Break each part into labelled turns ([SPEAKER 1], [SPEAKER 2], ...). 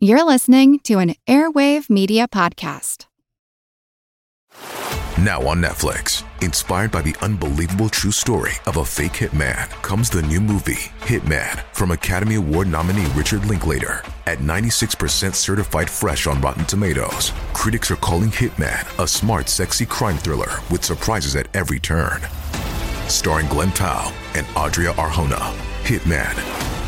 [SPEAKER 1] You're listening to an Airwave Media Podcast.
[SPEAKER 2] Now on Netflix, inspired by the unbelievable true story of a fake hitman, comes the new movie, Hitman, from Academy Award nominee Richard Linklater. At 96% certified fresh on Rotten Tomatoes, critics are calling Hitman a smart, sexy crime thriller with surprises at every turn. Starring Glen Powell and Adria Arjona, Hitman.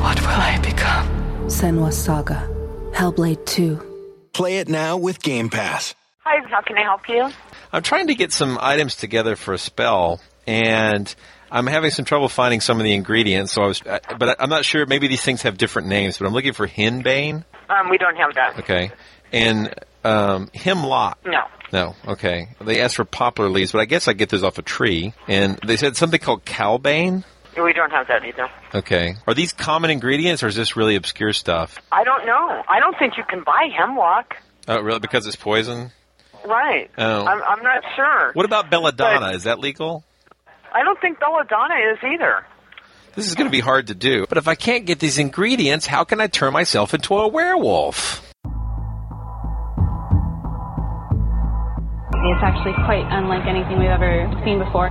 [SPEAKER 3] What will I become?
[SPEAKER 4] Senua Saga. Hellblade 2.
[SPEAKER 5] Play it now with Game Pass.
[SPEAKER 6] Hi, how can I help you?
[SPEAKER 7] I'm trying to get some items together for a spell, and I'm having some trouble finding some of the ingredients. So I was, but I'm not sure. Maybe these things have different names. But I'm looking for henbane.
[SPEAKER 6] Um, we don't have that.
[SPEAKER 7] Okay, and um, hemlock.
[SPEAKER 6] No.
[SPEAKER 7] No. Okay. They asked for poplar leaves, but I guess I get those off a tree. And they said something called cowbane.
[SPEAKER 6] We don't have that either.
[SPEAKER 7] Okay. Are these common ingredients, or is this really obscure stuff?
[SPEAKER 6] I don't know. I don't think you can buy hemlock.
[SPEAKER 7] Oh, really? Because it's poison?
[SPEAKER 6] Right.
[SPEAKER 7] Oh.
[SPEAKER 6] I'm, I'm not sure.
[SPEAKER 7] What about belladonna?
[SPEAKER 6] But-
[SPEAKER 7] Is that legal?
[SPEAKER 6] I don't think belladonna is either.
[SPEAKER 7] This is going to be hard to do. But if I can't get these ingredients, how can I turn myself into a werewolf?
[SPEAKER 8] It's actually quite unlike anything we've ever seen before.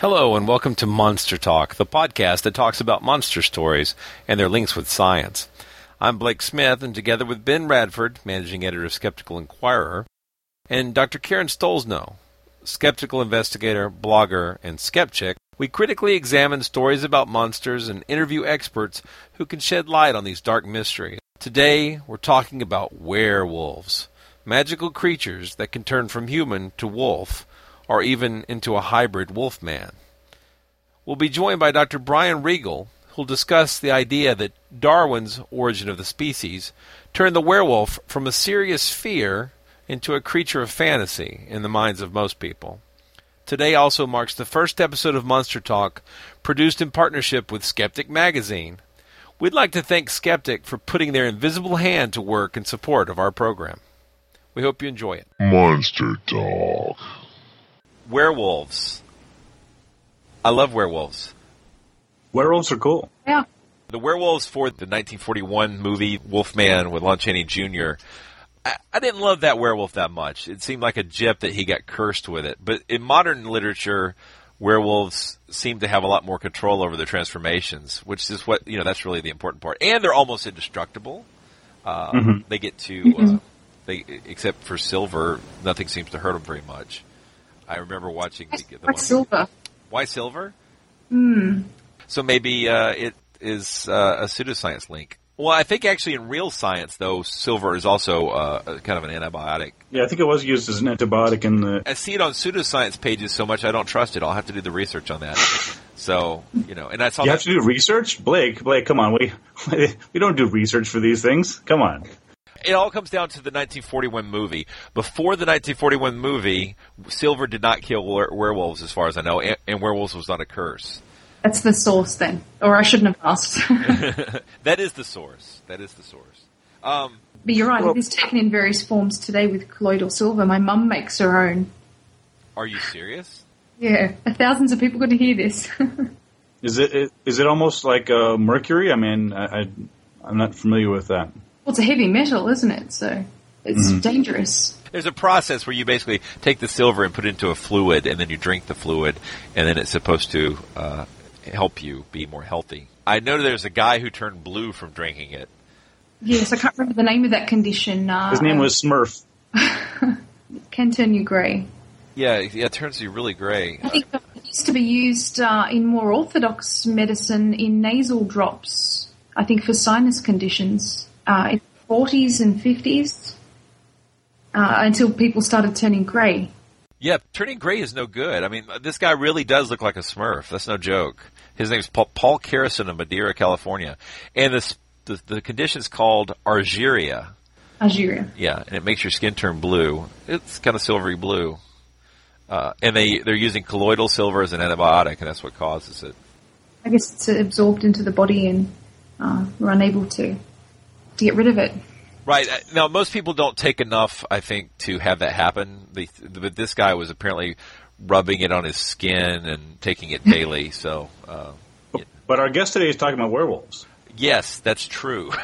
[SPEAKER 7] Hello, and welcome to Monster Talk, the podcast that talks about monster stories and their links with science. I'm Blake Smith, and together with Ben Radford, managing editor of Skeptical Inquirer, and Dr. Karen Stollznow, skeptical investigator, blogger, and skeptic, we critically examine stories about monsters and interview experts who can shed light on these dark mysteries. Today, we're talking about werewolves, magical creatures that can turn from human to wolf, or even into a hybrid wolf man. We'll be joined by Dr. Brian Regal, who'll discuss the idea that Darwin's Origin of the Species turned the werewolf from a serious fear into a creature of fantasy in the minds of most people. Today also marks the first episode of Monster Talk produced in partnership with Skeptic Magazine. We'd like to thank Skeptic for putting their invisible hand to work in support of our program. We hope you enjoy it.
[SPEAKER 9] Monster Talk.
[SPEAKER 7] Werewolves. I love werewolves.
[SPEAKER 10] Werewolves are cool.
[SPEAKER 8] Yeah.
[SPEAKER 7] The werewolves for the 1941 movie Wolfman with Lon Chaney Jr. I, I didn't love that werewolf that much. It seemed like a jip that he got cursed with it. But in modern literature, werewolves seem to have a lot more control over their transformations, which is what you know. That's really the important part. And they're almost indestructible. Uh,
[SPEAKER 10] Mhm.
[SPEAKER 7] They get to uh, they except for Silver, nothing seems to hurt them very much. I remember watching the, the
[SPEAKER 8] Why silver?
[SPEAKER 7] Why Silver?
[SPEAKER 8] Hmm.
[SPEAKER 7] So maybe uh, it is uh, a pseudoscience link. Well, I think actually in real science, though, silver is also uh, kind of an antibiotic.
[SPEAKER 10] Yeah, I think it was used as an antibiotic in the.
[SPEAKER 7] I see it on pseudoscience pages so much I don't trust it. I'll have to do the research on that. So you know, and I saw
[SPEAKER 10] You
[SPEAKER 7] that.
[SPEAKER 10] have to do research, Blake. Blake, come on, we we don't do research for these things. Come on.
[SPEAKER 7] It all comes down to the 1941 movie. Before the 1941 movie, Silver did not kill were- werewolves, as far as I know, and, and werewolves was not a curse.
[SPEAKER 8] That's the source then. Or I shouldn't have asked.
[SPEAKER 7] that is the source. That is the source. Um,
[SPEAKER 8] but you're right,
[SPEAKER 7] Well-
[SPEAKER 8] it is taken in various forms today with colloidal silver. My mum makes her own.
[SPEAKER 7] are you serious?
[SPEAKER 8] Yeah, thousands of people got to hear this.
[SPEAKER 10] Is it is it almost like uh, mercury? I mean, I, I I'm not familiar with that.
[SPEAKER 8] Well, it's a heavy metal, isn't it? So It's
[SPEAKER 11] Mhm.
[SPEAKER 8] dangerous.
[SPEAKER 11] There's a process where you basically take the silver and put it into a fluid, and then you drink the fluid, and then it's supposed to uh, help you be more healthy. I know there's a guy who turned blue from drinking it.
[SPEAKER 8] Yes, I can't remember the name of that condition. Uh,
[SPEAKER 10] His name was Smurf.
[SPEAKER 8] can turn you grey.
[SPEAKER 11] Yeah, yeah, it turns you really gray.
[SPEAKER 8] I think it used to be used uh, in more orthodox medicine in nasal drops. I think for sinus conditions uh, in the 40s and 50s uh, until people started turning grey.
[SPEAKER 11] Yeah, turning gray is no good. I mean, this guy really does look like a Smurf. That's no joke. His name's Paul, Paul Karason of Madera, California, and this the, the condition's called argyria.
[SPEAKER 8] Algeria.
[SPEAKER 11] Yeah, and it makes your skin turn blue. It's kind of silvery blue. Uh, and they they're using colloidal silver as an antibiotic, and that's what causes it.
[SPEAKER 8] I guess it's absorbed into the body and uh, we're unable to to get rid of it.
[SPEAKER 11] Right uh, now, most people don't take enough, I think, to have that happen. The, but this guy was apparently rubbing it on his skin and taking it daily. so, uh,
[SPEAKER 10] But our guest today is talking about werewolves.
[SPEAKER 11] yes, that's true.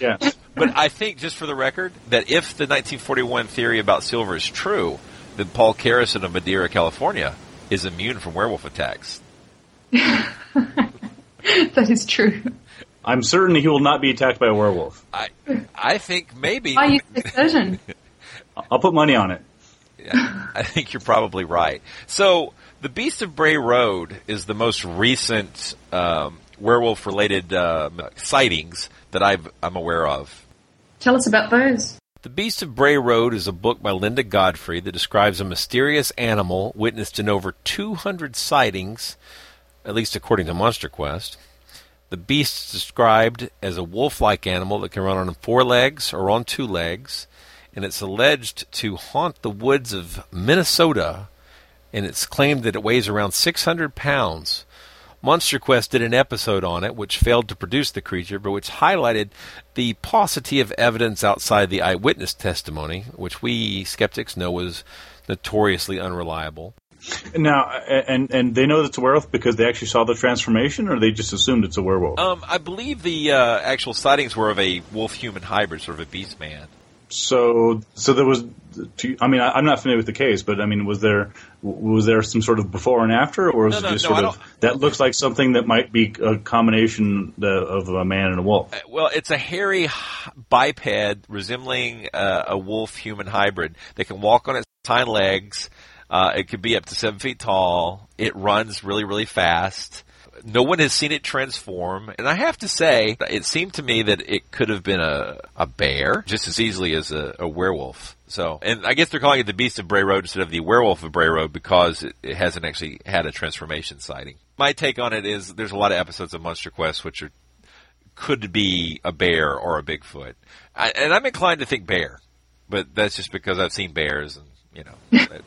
[SPEAKER 10] Yeah.
[SPEAKER 11] But I think, just for the record, that if the 1941 theory about silver is true, then Paul Karason of Madera, California, is immune from werewolf attacks.
[SPEAKER 8] that is true.
[SPEAKER 10] I'm certain he will not be attacked by a werewolf.
[SPEAKER 11] I I think maybe.
[SPEAKER 8] Are you so certain?
[SPEAKER 10] I'll put money on it.
[SPEAKER 11] Yeah, I think you're probably right. So, the Beast of Bray Road is the most recent um, werewolf-related uh, sightings that I've, I'm aware of.
[SPEAKER 8] Tell us about those.
[SPEAKER 11] The Beast of Bray Road is a book by Linda Godfrey that describes a mysterious animal witnessed in over 200 sightings, at least according to Monster Quest. The beast is described as a wolf like animal that can run on four legs or on two legs, and it's alleged to haunt the woods of Minnesota, and it's claimed that it weighs around 600 pounds. Monster Quest did an episode on it, which failed to produce the creature, but which highlighted the paucity of evidence outside the eyewitness testimony, which we skeptics know was notoriously unreliable.
[SPEAKER 10] Now, and and they know that it's a werewolf because they actually saw the transformation, or they just assumed it's a werewolf.
[SPEAKER 11] Um, I believe the uh, actual sightings were of a wolf-human hybrid, sort of a beast man.
[SPEAKER 10] So, so there was. I mean, I, I'm not familiar with the case, but I mean, was there was there some sort of before and after, or was
[SPEAKER 11] No,
[SPEAKER 10] it just
[SPEAKER 11] no,
[SPEAKER 10] sort of that looks like something that might be a combination uh, of a man and a wolf?
[SPEAKER 11] Well, it's a hairy biped resembling uh, a wolf-human hybrid that can walk on its hind legs. Uh, it could be up to seven feet tall. It runs really, really fast. No one has seen it transform, and I have to say, it seemed to me that it could have been a, a bear just as easily as a, a werewolf. So, and I guess they're calling it the Beast of Bray Road instead of the Werewolf of Bray Road because it, it hasn't actually had a transformation sighting. My take on it is there's a lot of episodes of Monster Quest which are could be a bear or a Bigfoot. I, and I'm inclined to think bear, but that's just because I've seen bears and, you know,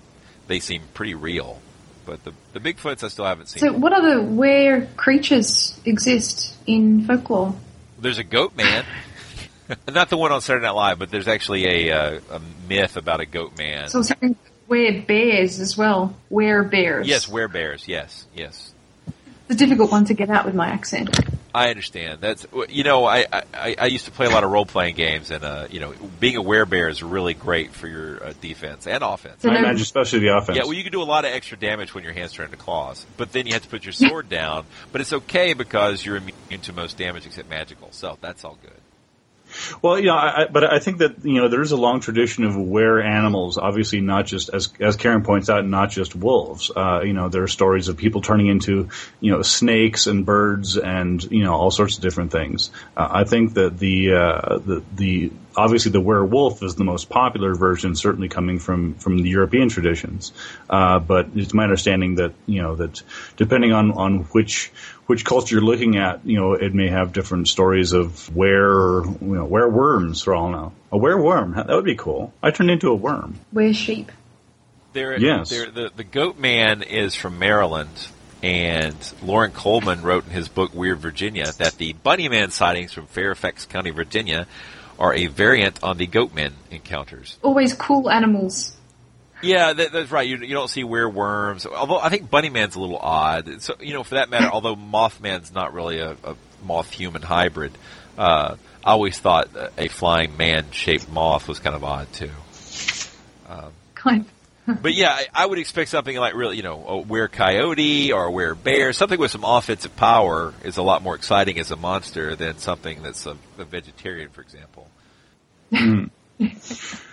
[SPEAKER 11] they seem pretty real. But the, the Bigfoots I still haven't seen.
[SPEAKER 8] So, what other were creatures exist in folklore?
[SPEAKER 11] There's a goat man. Not the one on Saturday Night Live, but there's actually a, uh, a myth about a goat man.
[SPEAKER 8] So, were bears as well. Were bears.
[SPEAKER 11] yes, bears. Yes, yes.
[SPEAKER 8] It's a difficult one to get out with my accent.
[SPEAKER 11] I understand. That's you know I, I, I used to play a lot of role playing games, and uh, you know being a werebear is really great for your uh, defense and offense.
[SPEAKER 10] I imagine, especially the offense.
[SPEAKER 11] Yeah, well, you can do a lot of extra damage when your hands turn into claws, but then you have to put your sword down. But it's okay because you're immune to most damage except magical, so that's all good.
[SPEAKER 10] Well, yeah, I, but I think that you know there is a long tradition of were animals. Obviously, not just as as Karen points out, not just wolves. Uh, you know, there are stories of people turning into you know snakes and birds and you know all sorts of different things. Uh, I think that the uh, the the obviously the werewolf is the most popular version, certainly coming from from the European traditions. Uh, but it's my understanding that you know that depending on on which which culture you're looking at, you know, it may have different stories of where, you know, where worms for all now. A where worm, that would be cool. I turned into a worm.
[SPEAKER 8] Where sheep.
[SPEAKER 11] There,
[SPEAKER 10] Yes.
[SPEAKER 11] there, the the goat man is from Maryland, and Loren Coleman wrote in his book Weird Virginia that the bunny man sightings from Fairfax County, Virginia, are a variant on the goat man encounters.
[SPEAKER 8] Always cool animals.
[SPEAKER 11] Yeah, that, that's right. You, you don't see wereworms. Although I think Bunny Man's a little odd. So you know, for that matter, although Mothman's not really a, a moth human hybrid. Uh, I always thought a flying man shaped moth was kind of odd too. Um,
[SPEAKER 8] kind.
[SPEAKER 11] but yeah, I, I would expect something like really, you know, a were coyote or a were bear, something with some offensive power is a lot more exciting as a monster than something that's a, a vegetarian, for example.
[SPEAKER 10] Mm.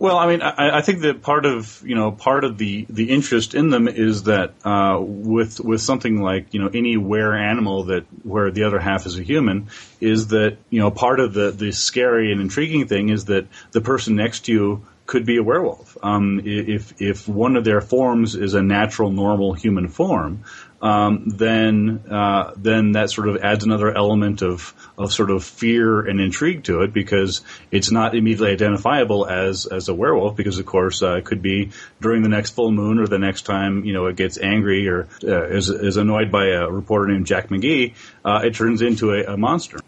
[SPEAKER 10] Well, I mean, I, I, think that part of you know part of the the interest in them is that uh, with with something like you know any were animal that where the other half is a human is that you know part of the the scary and intriguing thing is that the person next to you could be a werewolf. Um, if if one of their forms is a natural, normal human form, um, then uh, then that sort of adds another element of of sort of fear and intrigue to it because it's not immediately identifiable as as a werewolf because of course uh, it could be during the next full moon or the next time you know it gets angry or uh, is is annoyed by a reporter named Jack McGee, uh, it turns into a, a monster.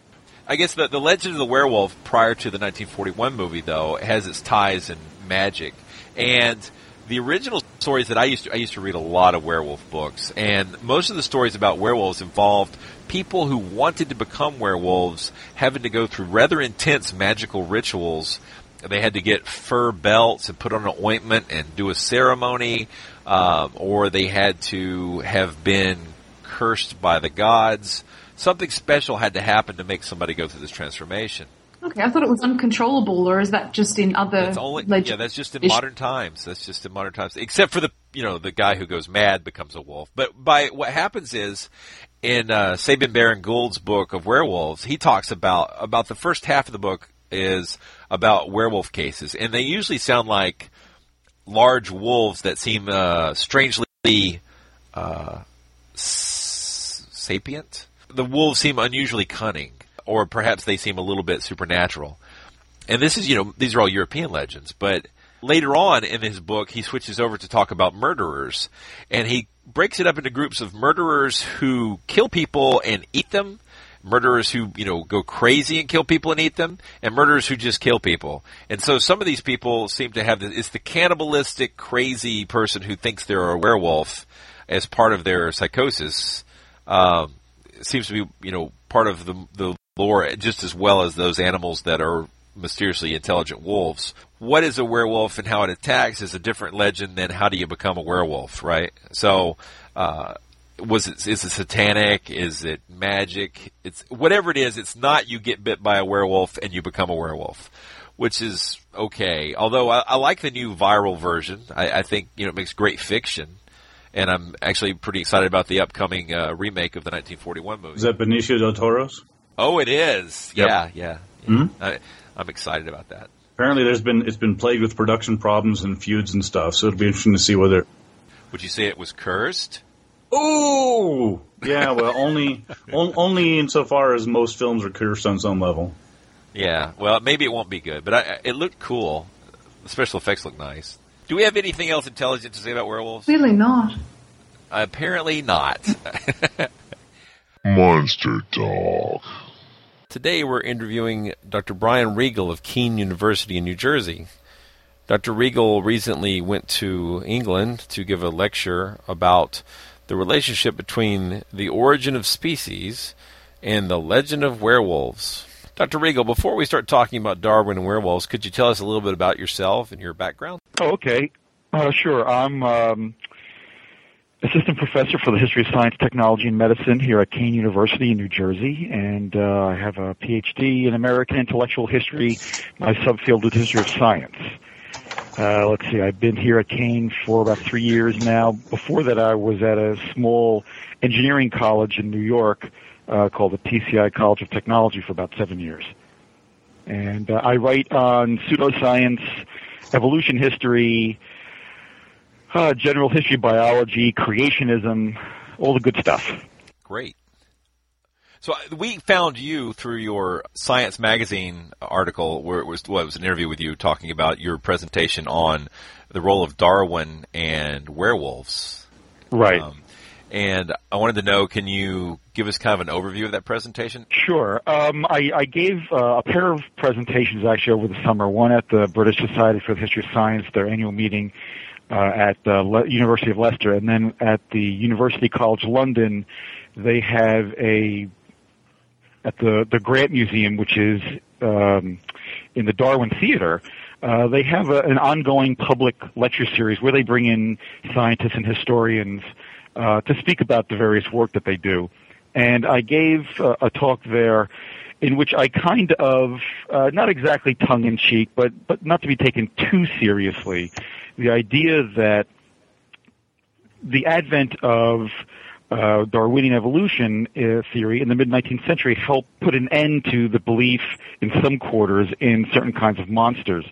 [SPEAKER 11] I guess the, the legend of the werewolf prior to the 1941 movie, though, has its ties in magic. And the original stories that I used to I used to read a lot of werewolf books, and most of the stories about werewolves involved people who wanted to become werewolves having to go through rather intense magical rituals. They had to get fur belts and put on an ointment and do a ceremony, um, or they had to have been cursed by the gods. Something special had to happen to make somebody go through this transformation.
[SPEAKER 8] Okay, I thought it was uncontrollable, or is that just in other?
[SPEAKER 11] That's only, yeah, that's just in modern times. That's just in modern times. Except for the you know the guy who goes mad becomes a wolf. But by what happens is in uh, Sabine Baring Gould's book of werewolves, he talks about about the first half of the book is about werewolf cases, and they usually sound like large wolves that seem uh, strangely uh, sapient. The wolves seem unusually cunning or perhaps they seem a little bit supernatural. And this is, you know, these are all European legends, but later on in his book, he switches over to talk about murderers, and he breaks it up into groups of murderers who kill people and eat them, murderers who, you know, go crazy and kill people and eat them, and murderers who just kill people. And so some of these people seem to have the, it's the cannibalistic, crazy person who thinks they're a werewolf as part of their psychosis. Um, seems to be, you know, part of the, the lore just as well as those animals that are mysteriously intelligent wolves. What is a werewolf and how it attacks is a different legend than how do you become a werewolf, right? So, uh, was it is it satanic? Is it magic? It's whatever it is. It's not you get bit by a werewolf and you become a werewolf, which is okay. Although I, I like the new viral version. I, I, think you know it makes great fiction, and I'm actually pretty excited about the upcoming uh, remake of the 1941 movie.
[SPEAKER 10] Is that Benicio del Toro's?
[SPEAKER 11] Oh, it is.
[SPEAKER 10] Yep.
[SPEAKER 11] Yeah, yeah. yeah. Mm-hmm. I, I'm excited about that.
[SPEAKER 10] Apparently, there's been it's been plagued with production problems and feuds and stuff. So it'll be interesting to see whether.
[SPEAKER 11] Would you say it was cursed?
[SPEAKER 10] Oh, yeah. Well, only on, only insofar as most films are cursed on some level.
[SPEAKER 11] Yeah. Well, maybe it won't be good, but I, it looked cool. The special effects look nice. Do we have anything else intelligent to say about werewolves?
[SPEAKER 8] Really not.
[SPEAKER 11] Apparently not.
[SPEAKER 9] Monster Talk.
[SPEAKER 11] Today we're interviewing Dr. Brian Regal of Kean University in New Jersey. Dr. Regal recently went to England to give a lecture about the relationship between the origin of species and the legend of werewolves. Dr. Regal, before we start talking about Darwin and werewolves, could you tell us a little bit about yourself and your background?
[SPEAKER 12] Oh, okay. Uh, sure. I'm um, assistant professor for the history of science, technology, and medicine here at Kean University in New Jersey, and uh, I have a PhD in American intellectual history. My subfield is history of science. Uh, let's see, I've been here at Kean for about three years now. Before that, I was at a small engineering college in New York uh, called the TCI College of Technology for about seven years. And uh, I write on pseudoscience, evolution history, uh, general history, biology, creationism, all the good stuff.
[SPEAKER 11] Great. So uh, we found you through your Science Magazine article, where it was well, it was an interview with you talking about your presentation on the role of Darwin and werewolves.
[SPEAKER 12] Right.
[SPEAKER 11] Um, and I wanted to know, can you give us kind of an overview of that presentation?
[SPEAKER 12] Sure. Um, I, I, gave uh, a pair of presentations actually over the summer. One at the British Society for the History of Science, their annual meeting uh, at the Le- University of Leicester, and then at the University College London, they have a at the the Grant Museum, which is um, in the Darwin Theater. Uh, they have a, an ongoing public lecture series where they bring in scientists and historians uh, to speak about the various work that they do. And I gave uh, a talk there in which I kind of, uh, not exactly tongue in cheek, but, but not to be taken too seriously, the idea that the advent of uh, Darwinian evolution uh, theory in the mid 19th century helped put an end to the belief in some quarters in certain kinds of monsters.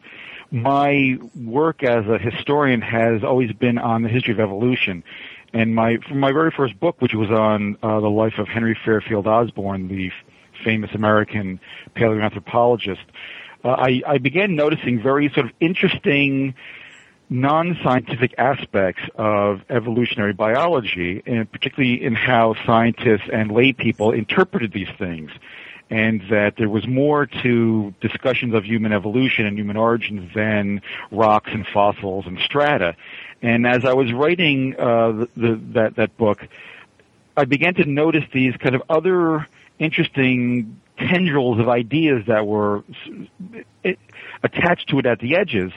[SPEAKER 12] My work as a historian has always been on the history of evolution. And my, from my very first book, which was on uh, the life of Henry Fairfield Osborn, the f- famous American paleoanthropologist, uh, I, I began noticing very sort of interesting non-scientific aspects of evolutionary biology, and particularly in how scientists and lay people interpreted these things. And that there was more to discussions of human evolution and human origins than rocks and fossils and strata. And as I was writing uh, the, the, that that book, I began to notice these kind of other interesting tendrils of ideas that were attached to it at the edges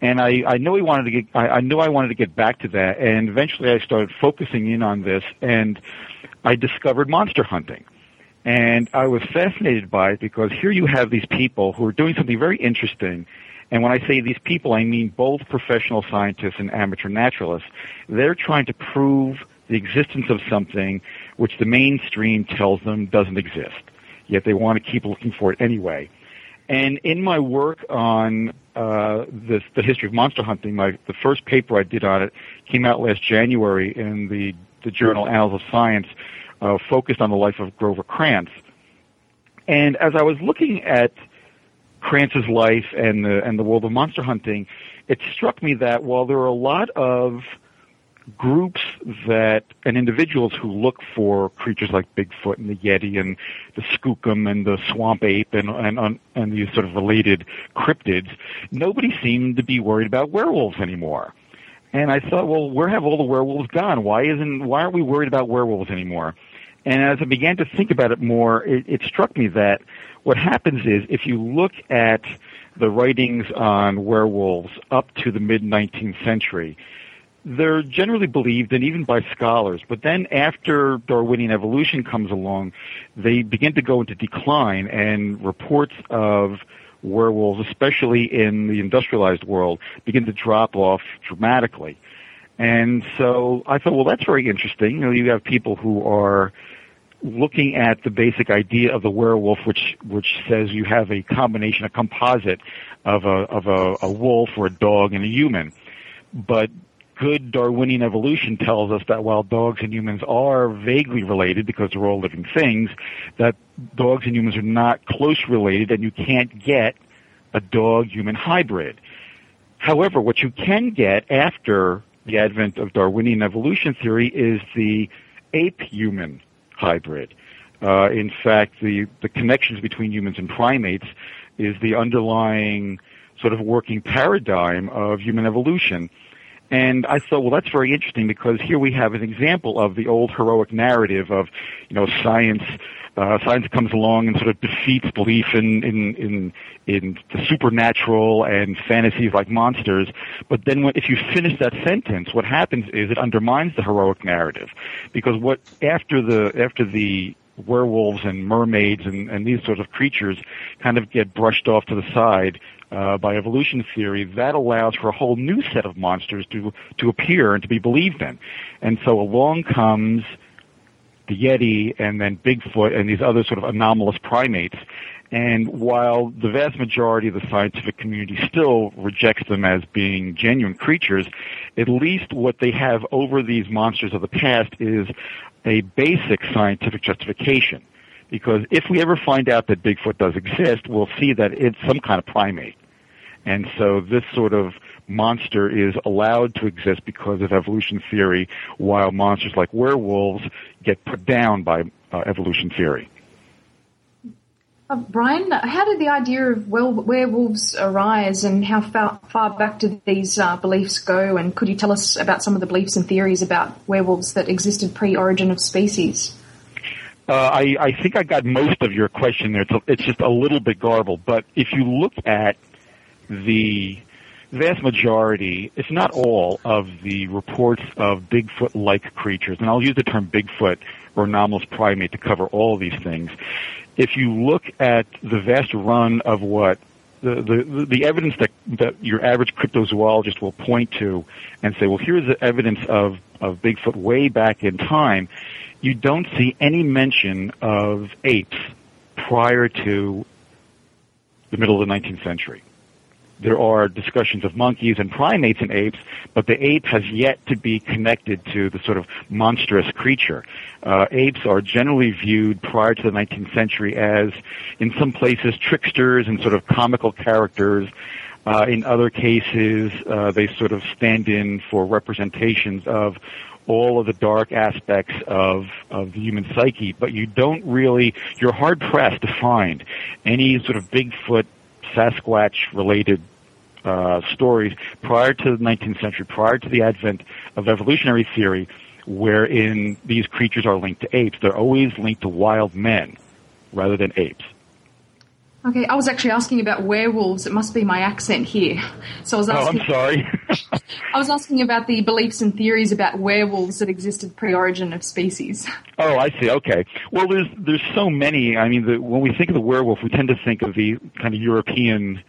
[SPEAKER 12] and I, I knew I wanted to get, I, I knew I wanted to get back to that, and eventually I started focusing in on this, and I discovered monster hunting. And I was fascinated by it because here you have these people who are doing something very interesting. And when I say these people, I mean both professional scientists and amateur naturalists. They're trying to prove the existence of something which the mainstream tells them doesn't exist. Yet they want to keep looking for it anyway. And in my work on uh, the, the history of monster hunting, my the first paper I did on it came out last January in the the journal Annals of Science, uh, focused on the life of Grover Krantz. And as I was looking at Krantz's life and the and the world of monster hunting, it struck me that while there are a lot of groups that and individuals who look for creatures like Bigfoot and the Yeti and the Skookum and the swamp ape and and and these sort of related cryptids, nobody seemed to be worried about werewolves anymore. And I thought, well, where have all the werewolves gone? Why isn't why aren't we worried about werewolves anymore? And as I began to think about it more, it, it struck me that what happens is if you look at the writings on werewolves up to the mid 19th century, they're generally believed and even by scholars. But then after Darwinian evolution comes along, they begin to go into decline and reports of werewolves, especially in the industrialized world, begin to drop off dramatically. And so I thought, well, that's very interesting. You know, you have people who are looking at the basic idea of the werewolf, which which says you have a combination, a composite of a of a, a wolf or a dog and a human. But good Darwinian evolution tells us that while dogs and humans are vaguely related because they're all living things, that dogs and humans are not close related and you can't get a dog-human hybrid. However, what you can get after the advent of Darwinian evolution theory is the ape-human hybrid. Uh, in fact, the, the connections between humans and primates is the underlying sort of working paradigm of human evolution. And I thought, well, that's very interesting because here we have an example of the old heroic narrative of, you know, science. Uh, science comes along and sort of defeats belief in, in, in, in the supernatural and fantasies like monsters. But then when, if you finish that sentence, what happens is it undermines the heroic narrative. Because what, after the, after the werewolves and mermaids and, and these sorts of creatures kind of get brushed off to the side, uh, by evolution theory, that allows for a whole new set of monsters to to appear and to be believed in. And so along comes the Yeti and then Bigfoot and these other sort of anomalous primates. And while the vast majority of the scientific community still rejects them as being genuine creatures, at least what they have over these monsters of the past is a basic scientific justification. Because if we ever find out that Bigfoot does exist, we'll see that it's some kind of primate. And so this sort of monster is allowed to exist because of evolution theory, while monsters like werewolves get put down by uh, evolution theory.
[SPEAKER 8] Uh, Brian, how did the idea of werewolves arise and how far, far back did these uh, beliefs go? And could you tell us about some of the beliefs and theories about werewolves that existed pre origin of species?
[SPEAKER 12] Uh, I, I think I got most of your question there. It's, a, it's just a little bit garbled, but if you look at the vast majority, if not all, of the reports of Bigfoot-like creatures, and I'll use the term Bigfoot or anomalous primate to cover all of these things. If you look at the vast run of what the, the, the evidence that, that your average cryptozoologist will point to and say, well, here's the evidence of, of Bigfoot way back in time, you don't see any mention of apes prior to the middle of the 19th century there are discussions of monkeys and primates and apes, but the ape has yet to be connected to the sort of monstrous creature. Uh, apes are generally viewed prior to the 19th century as, in some places, tricksters and sort of comical characters. Uh, in other cases, uh, they sort of stand in for representations of all of the dark aspects of, of the human psyche, but you don't really, you're hard pressed to find any sort of Bigfoot Sasquatch related uh, stories prior to the 19th century, prior to the advent of evolutionary theory, wherein these creatures are linked to apes. They're always linked to wild men rather than apes.
[SPEAKER 8] Okay, I was actually asking about werewolves. It must be my accent here. So I was asking.
[SPEAKER 12] Oh, I'm sorry.
[SPEAKER 8] I was asking about the beliefs and theories about werewolves that existed pre-origin of species.
[SPEAKER 12] Oh, I see. Okay. Well, there's there's so many. I mean, the, when we think of the werewolf, we tend to think of the kind of European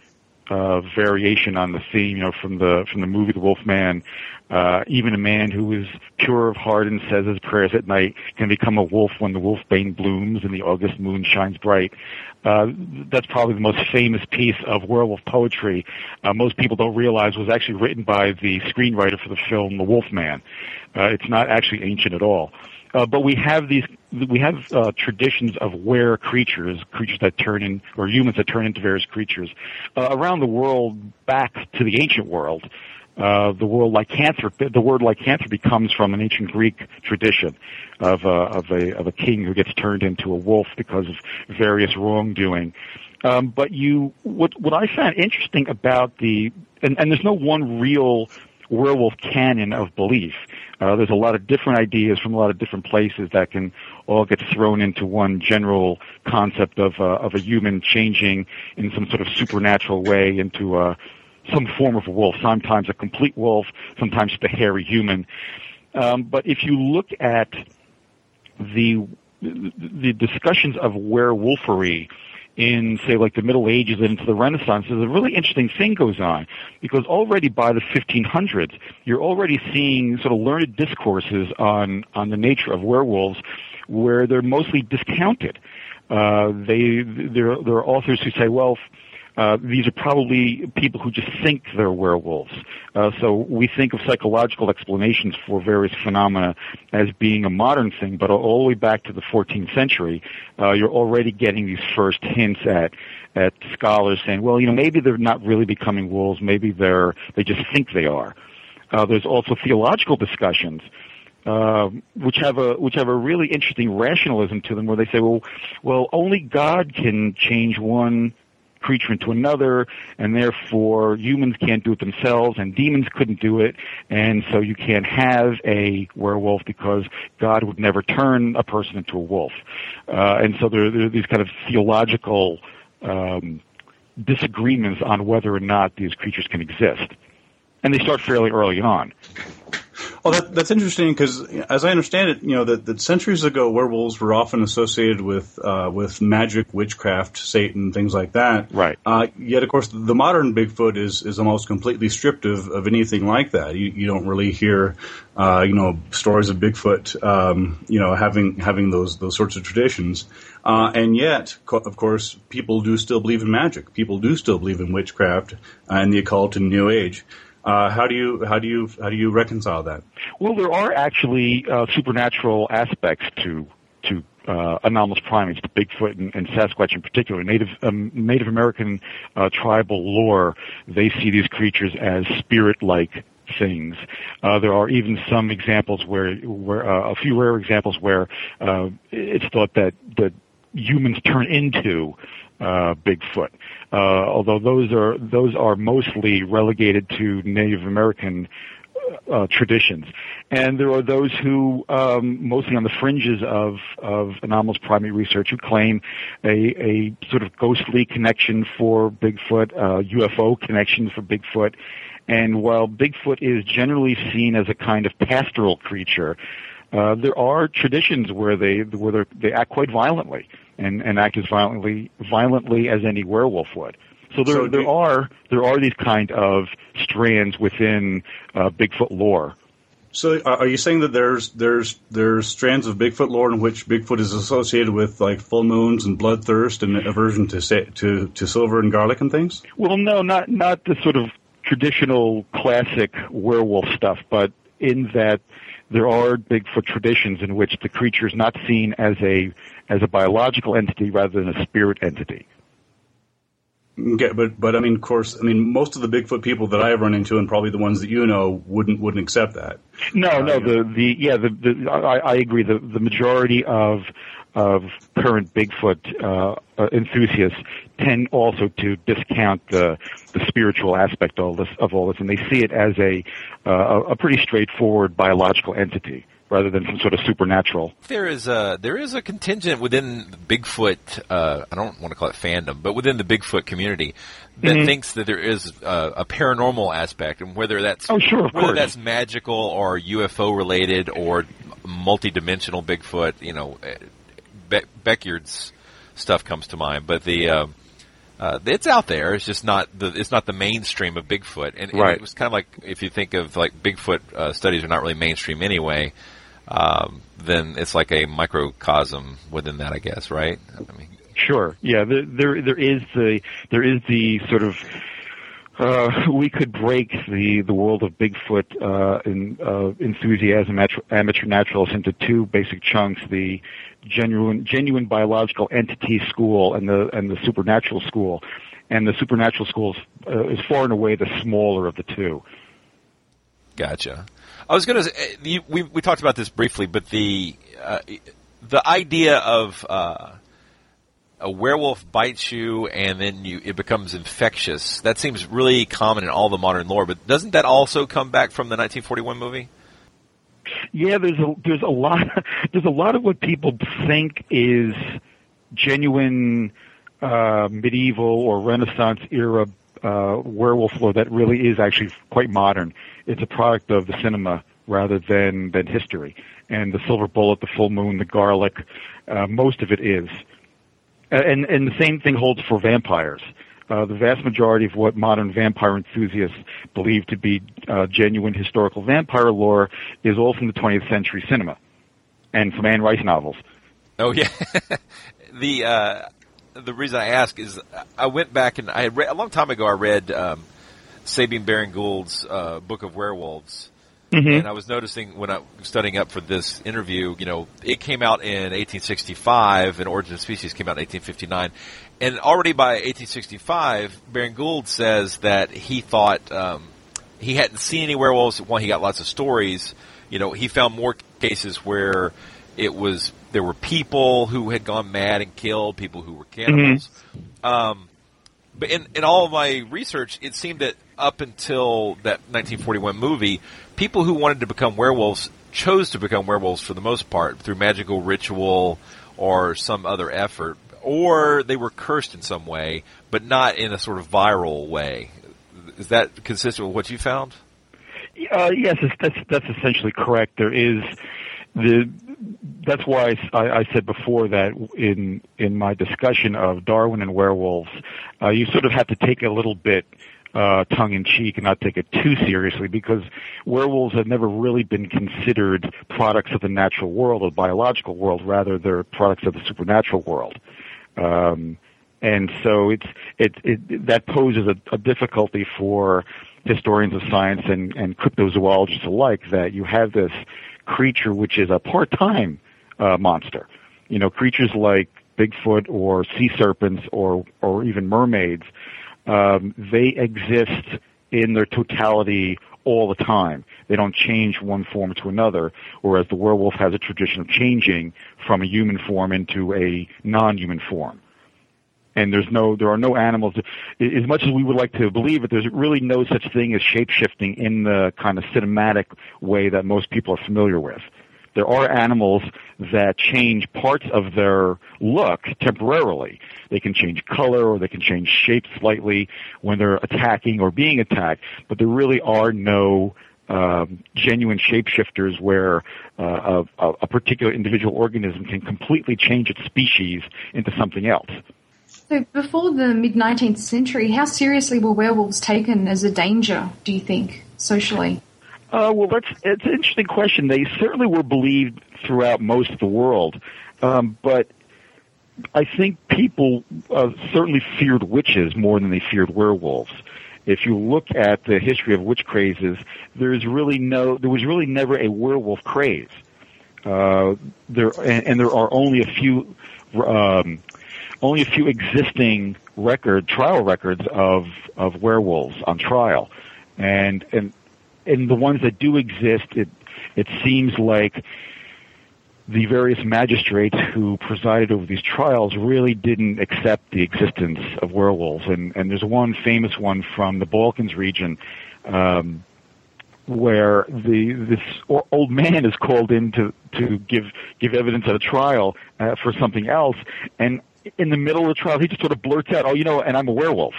[SPEAKER 12] uh, variation on the theme. You know, from the from the movie The Wolf Man. Uh, even a man who is pure of heart and says his prayers at night can become a wolf when the wolfbane blooms and the August moon shines bright. Uh, that's probably the most famous piece of werewolf poetry. Uh, most people don't realize was actually written by the screenwriter for the film The Wolf Man. Uh, it's not actually ancient at all. Uh, but we have these, we have uh, traditions of were creatures, creatures that turn in, or humans that turn into various creatures, uh, around the world back to the ancient world. Uh, the word lycanthropy, the word lycanthropy comes from an ancient Greek tradition of, uh, of a of a king who gets turned into a wolf because of various wrongdoing. Um, but you, what what I found interesting about the, and, and there's no one real werewolf canon of belief. Uh, there's a lot of different ideas from a lot of different places that can all get thrown into one general concept of uh, of a human changing in some sort of supernatural way into a some form of a wolf, sometimes a complete wolf, sometimes just a hairy human. Um, but if you look at the the discussions of werewolfery in, say, like the Middle Ages and into the Renaissance, there's a really interesting thing goes on because already by the 1500s, you're already seeing sort of learned discourses on on the nature of werewolves, where they're mostly discounted. Uh, they there there are authors who say, well. Uh, these are probably people who just think they're werewolves. Uh, so we think of psychological explanations for various phenomena as being a modern thing, but all the way back to the 14th century, uh, you're already getting these first hints at at scholars saying, well, you know, maybe they're not really becoming wolves, maybe they're they just think they are. Uh, there's also theological discussions uh, which have a which have a really interesting rationalism to them, where they say, well, well, only God can change one creature into another, and therefore humans can't do it themselves, and demons couldn't do it, and so you can't have a werewolf because God would never turn a person into a wolf. Uh, and so there, there are these kind of theological um, disagreements on whether or not these creatures can exist. And they start fairly early on.
[SPEAKER 10] Well, that, that's interesting because, as I understand it, you know that, that centuries ago werewolves were often associated with uh, with magic, witchcraft, Satan, things like that.
[SPEAKER 12] Right.
[SPEAKER 10] Uh, yet, of course, the modern Bigfoot is is almost completely stripped of, of anything like that. You, you don't really hear, uh, you know, stories of Bigfoot, um, you know, having having those those sorts of traditions. Uh, and yet, co- of course, people do still believe in magic. People do still believe in witchcraft and the occult and New Age. Uh, how do you how do you how do you reconcile that?
[SPEAKER 12] Well, there are actually uh, supernatural aspects to to uh, anomalous primates, to Bigfoot and, and Sasquatch in particular. Native um, Native American uh, tribal lore, they see these creatures as spirit-like things. Uh, there are even some examples where, where uh, a few rare examples where uh, it's thought that that humans turn into uh, Bigfoot. Uh, although those are those are mostly relegated to Native American uh, traditions, and there are those who, um, mostly on the fringes of of anomalous primate research, who claim a a sort of ghostly connection for Bigfoot, uh, UFO connection for Bigfoot, and while Bigfoot is generally seen as a kind of pastoral creature, uh, there are traditions where they where they act quite violently and, and act as violently violently as any werewolf would. So there
[SPEAKER 10] So
[SPEAKER 12] there are there are these kind of strands within uh, Bigfoot lore.
[SPEAKER 10] So, are are you saying that there's there's there's strands of Bigfoot lore in which Bigfoot is associated with like full moons and bloodthirst and aversion to to to silver and garlic and things?
[SPEAKER 12] Well, no, not not the sort of traditional classic werewolf stuff, but in that there are Bigfoot traditions in which the creature is not seen as a as a biological entity rather than a spirit entity.
[SPEAKER 10] Okay, but but I mean, of course, I mean, most of the Bigfoot people that I've run into, and probably the ones that you know, wouldn't wouldn't accept that.
[SPEAKER 12] No, no, uh, the the yeah, the, the I, I agree. The the majority of of current Bigfoot uh, uh, enthusiasts tend also to discount the the spiritual aspect of all this of all this, and they see it as a uh, a pretty straightforward biological entity rather than some sort of supernatural.
[SPEAKER 11] There is a there is a contingent within Bigfoot. Uh, I don't want to call it fandom, but within the Bigfoot community that
[SPEAKER 12] Mhm.
[SPEAKER 11] thinks that there is uh, a paranormal aspect, and whether that's
[SPEAKER 12] Oh, sure,
[SPEAKER 11] whether
[SPEAKER 12] course.
[SPEAKER 11] that's magical or UFO related or multi-dimensional Bigfoot. You know, Be- Beckyard's stuff comes to mind, but the uh, uh, it's out there. It's just not the it's not the mainstream of Bigfoot, and, and
[SPEAKER 12] Right.
[SPEAKER 11] it was kind of like if you think of like Bigfoot uh, studies are not really mainstream anyway. Um, then it's like a microcosm within that, I guess, right? I mean,
[SPEAKER 12] Sure. Yeah. There, there, there is the, there is the sort of, uh, we could break the, the world of Bigfoot, uh, in, uh, enthusiasm, amateur, amateur naturalists into two basic chunks, the genuine, genuine biological entity school and the, and the supernatural school. And the supernatural school is, uh, is far and away the smaller of the two.
[SPEAKER 11] Gotcha. I was going to. We we talked about this briefly, but the uh, the idea of uh, a werewolf bites you and then you it becomes infectious. That seems really common in all the modern lore. But doesn't that also come back from the 1941 movie?
[SPEAKER 12] Yeah, there's a there's a lot there's a lot of what people think is genuine uh, medieval or Renaissance era uh, werewolf lore that really is actually quite modern. It's a product of the cinema rather than than history. And the silver bullet, the full moon, the garlic, uh, most of it is. Uh, And and the same thing holds for vampires. Uh, the vast majority of what modern vampire enthusiasts believe to be uh, genuine historical vampire lore is all from the 20th century cinema and from Anne Rice novels.
[SPEAKER 11] Oh yeah. the uh, the reason I ask is I went back and I read a long time ago. I read um, Sabine Baring Gould's uh, Book of Werewolves,
[SPEAKER 12] Mhm.
[SPEAKER 11] and I was noticing when I was studying up for this interview, you know, it came out in 1865, and Origin of Species came out in 1859, and already by 1865, Baring Gould says that he thought um, he hadn't seen any werewolves. One, he got lots of stories. You know, he found more cases where it was there were people who had gone mad and killed people who were cannibals. Um, but in, in all of my research, it seemed that up until that 1941 movie, people who wanted to become werewolves chose to become werewolves for the most part through magical ritual or some other effort, or they were cursed in some way, but not in a sort of viral way. Is that consistent with what you found?
[SPEAKER 12] Uh, yes, that's that's essentially correct. There is the that's why I, I said before that in in my discussion of Darwin and werewolves, uh, you sort of have to take a little bit uh, tongue in cheek and not take it too seriously because werewolves have never really been considered products of the natural world or biological world. Rather, they're products of the supernatural world. Um, and so it's it, it that poses a, a difficulty for historians of science and, and cryptozoologists alike that you have this creature which is a part-time uh, monster. You know, creatures like Bigfoot or sea serpents or or even mermaids, um, they exist in their totality all the time. They don't change one form to another, whereas the werewolf has a tradition of changing from a human form into a non-human form. and there's no there are no animals as much as we would like to believe it there's really no such thing as shape shifting in the kind of cinematic way that most people are familiar with there are animals that change parts of their look temporarily they can change color or they can change shape slightly when they're attacking or being attacked but there really are no um, genuine shapeshifters where uh, a, a particular individual organism can completely change its species into something else.
[SPEAKER 8] So before the mid 19th century, how seriously were werewolves taken as a danger, do you think, socially?
[SPEAKER 12] Uh, well, that's it's an interesting question. They certainly were believed throughout most of the world, um, but I think people uh, certainly feared witches more than they feared werewolves. If you look at the history of witch crazes, there's really no, there was really never a werewolf craze. Uh, there and, and there are only a few um, only a few existing record trial records of of werewolves on trial, and and and the ones that do exist, it it seems like the various magistrates who presided over these trials really didn't accept the existence of werewolves, and and there's one famous one from the Balkans region. Um, where the this old man is called in to to give give evidence at a trial uh, for something else, and in the middle of the trial, he just sort of blurts out, "Oh, you know, and I'm a werewolf,"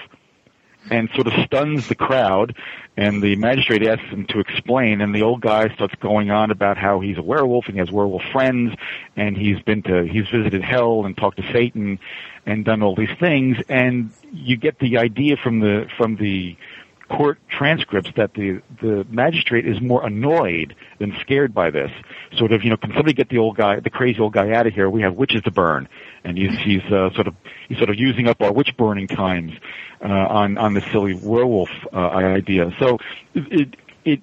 [SPEAKER 12] and sort of stuns the crowd. And the magistrate asks him to explain, and the old guy starts going on about how he's a werewolf and he has werewolf friends, and he's been to he's visited hell and talked to Satan, and done all these things. And you get the idea from the from the court transcripts that the the magistrate is more annoyed than scared by this. Sort of, you know, can somebody get the old guy, the crazy old guy out of here? We have witches to burn, and he's he's uh, sort of he's sort of using up our witch burning times uh, on on the silly werewolf uh, idea. So it it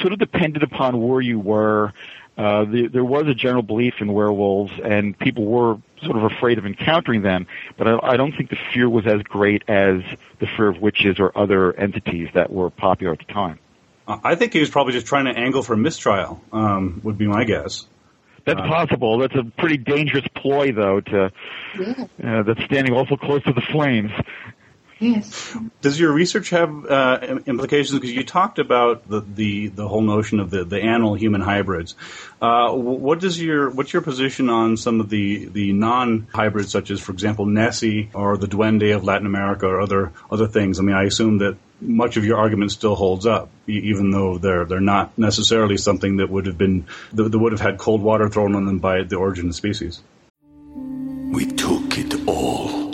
[SPEAKER 12] sort of depended upon where you were. Uh, the, there was a general belief in werewolves, and people were sort of afraid of encountering them. But I, I don't think the fear was as great as the fear of witches or other entities that were popular at the time.
[SPEAKER 10] I think he was probably just trying to angle for a mistrial. Um, would be my guess.
[SPEAKER 12] That's uh, possible. That's a pretty dangerous ploy, though. To yeah. uh, that's standing awful close to the flames.
[SPEAKER 8] Yes.
[SPEAKER 10] Does your research have uh, implications? Because you talked about the, the, the whole notion of the, the animal human hybrids. Uh, what does your what's your position on some of the, the non hybrids, such as, for example, Nessie or the Duende of Latin America or other other things? I mean, I assume that much of your argument still holds up, even though they're they're not necessarily something that would have been that, that would have had cold water thrown on them by the origin of species.
[SPEAKER 13] We took it all.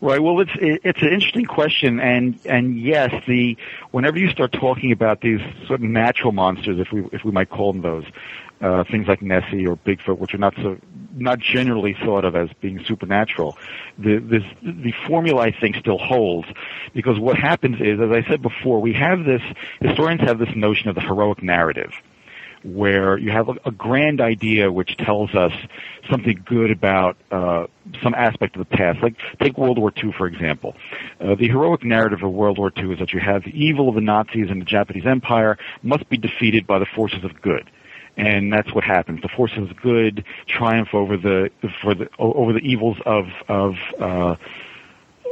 [SPEAKER 12] Right. Well, it's it's an interesting question, and and yes, the whenever you start talking about these sort of natural monsters, if we if we might call them those, uh, things like Nessie or Bigfoot, which are not so not generally thought of as being supernatural, the this, the formula I think still holds. Because what happens is, as I said before, we have this historians have this notion of the heroic narrative where you have a, a grand idea which tells us something good about uh, some aspect of the past. Like take World War II for example. Uh, the heroic narrative of World War II is that you have the evil of the Nazis and the Japanese Empire must be defeated by the forces of good and that's what happens. The forces of good triumph over the for the over the evils of of uh,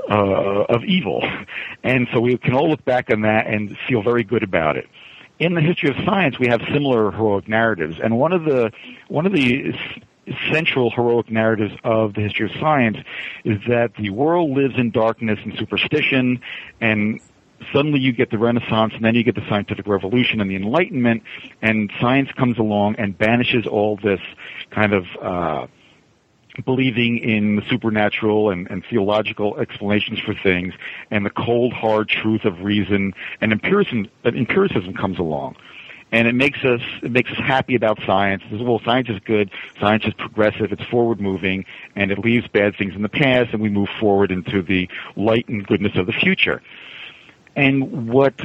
[SPEAKER 12] uh, of evil, and so we can all look back on that and feel very good about it. In the history of science, we have similar heroic narratives, and one of the one of the central heroic narratives of the history of science is that the world lives in darkness and superstition, and suddenly you get the Renaissance, and then you get the scientific revolution and the Enlightenment, and science comes along and banishes all this kind of uh, believing in the supernatural and, and theological explanations for things, and the cold, hard truth of reason, and empiricism, empiricism comes along. And it makes us it makes us happy about science. Says, well, science is good, science is progressive, it's forward moving, and it leaves bad things in the past, and we move forward into the light and goodness of the future. And what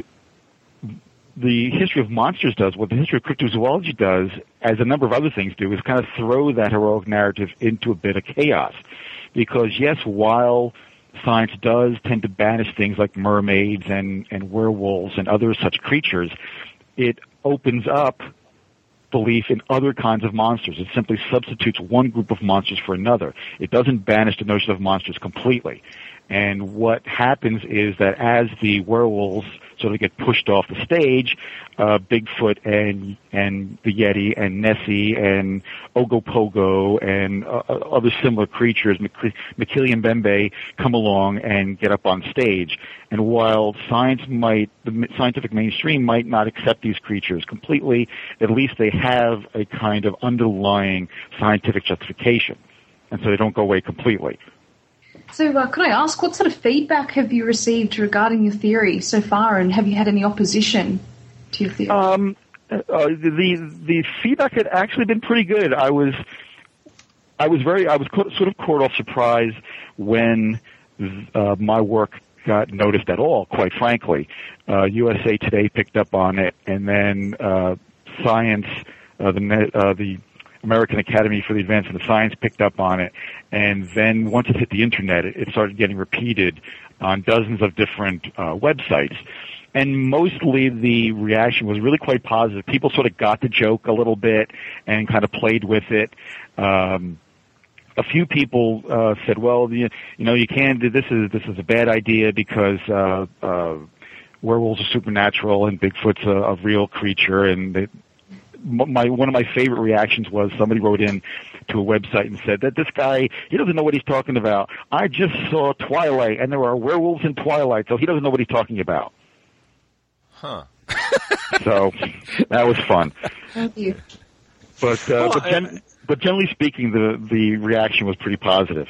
[SPEAKER 12] the history of monsters does, what the history of cryptozoology does, as a number of other things do, is kind of throw that heroic narrative into a bit of chaos. Because yes, while science does tend to banish things like mermaids and, and werewolves and other such creatures, it opens up belief in other kinds of monsters. It simply substitutes one group of monsters for another. It doesn't banish the notion of monsters completely. And what happens is that as the werewolves sort of get pushed off the stage, uh, Bigfoot and and the Yeti and Nessie and Ogopogo and uh, uh other similar creatures, Mokele and Mbembe, come along and get up on stage. And while science might, the scientific mainstream might not accept these creatures completely, at least they have a kind of underlying scientific justification, and so they don't go away completely.
[SPEAKER 8] So, uh, could I ask, what sort of feedback have you received regarding your theory so far, and have you had any opposition to your theory?
[SPEAKER 12] Um, uh, the the feedback had actually been pretty good. I was I was very I was sort of caught off surprise when uh, my work got noticed at all. Quite frankly, uh, USA Today picked up on it, and then uh, Science, uh, the uh, the American Academy for the Advancement of Science picked up on it, and then once it hit the internet, it, started getting repeated on dozens of different uh, websites. And mostly the reaction was really quite positive. People sort of got the joke a little bit and kind of played with it. Um, a few people uh, said, "Well, you, you know, you can't. This is this is a bad idea because uh, uh, werewolves are supernatural and Bigfoot's a, a real creature, and they, my one of my favorite reactions was somebody wrote in to a website and said that this guy he doesn't know what he's talking about. I just saw Twilight and there are werewolves in Twilight, so he doesn't know what he's talking about.
[SPEAKER 11] Huh.
[SPEAKER 12] so that was fun.
[SPEAKER 8] Thank you.
[SPEAKER 12] But uh, well, but, gen- but generally speaking, the the reaction was pretty positive.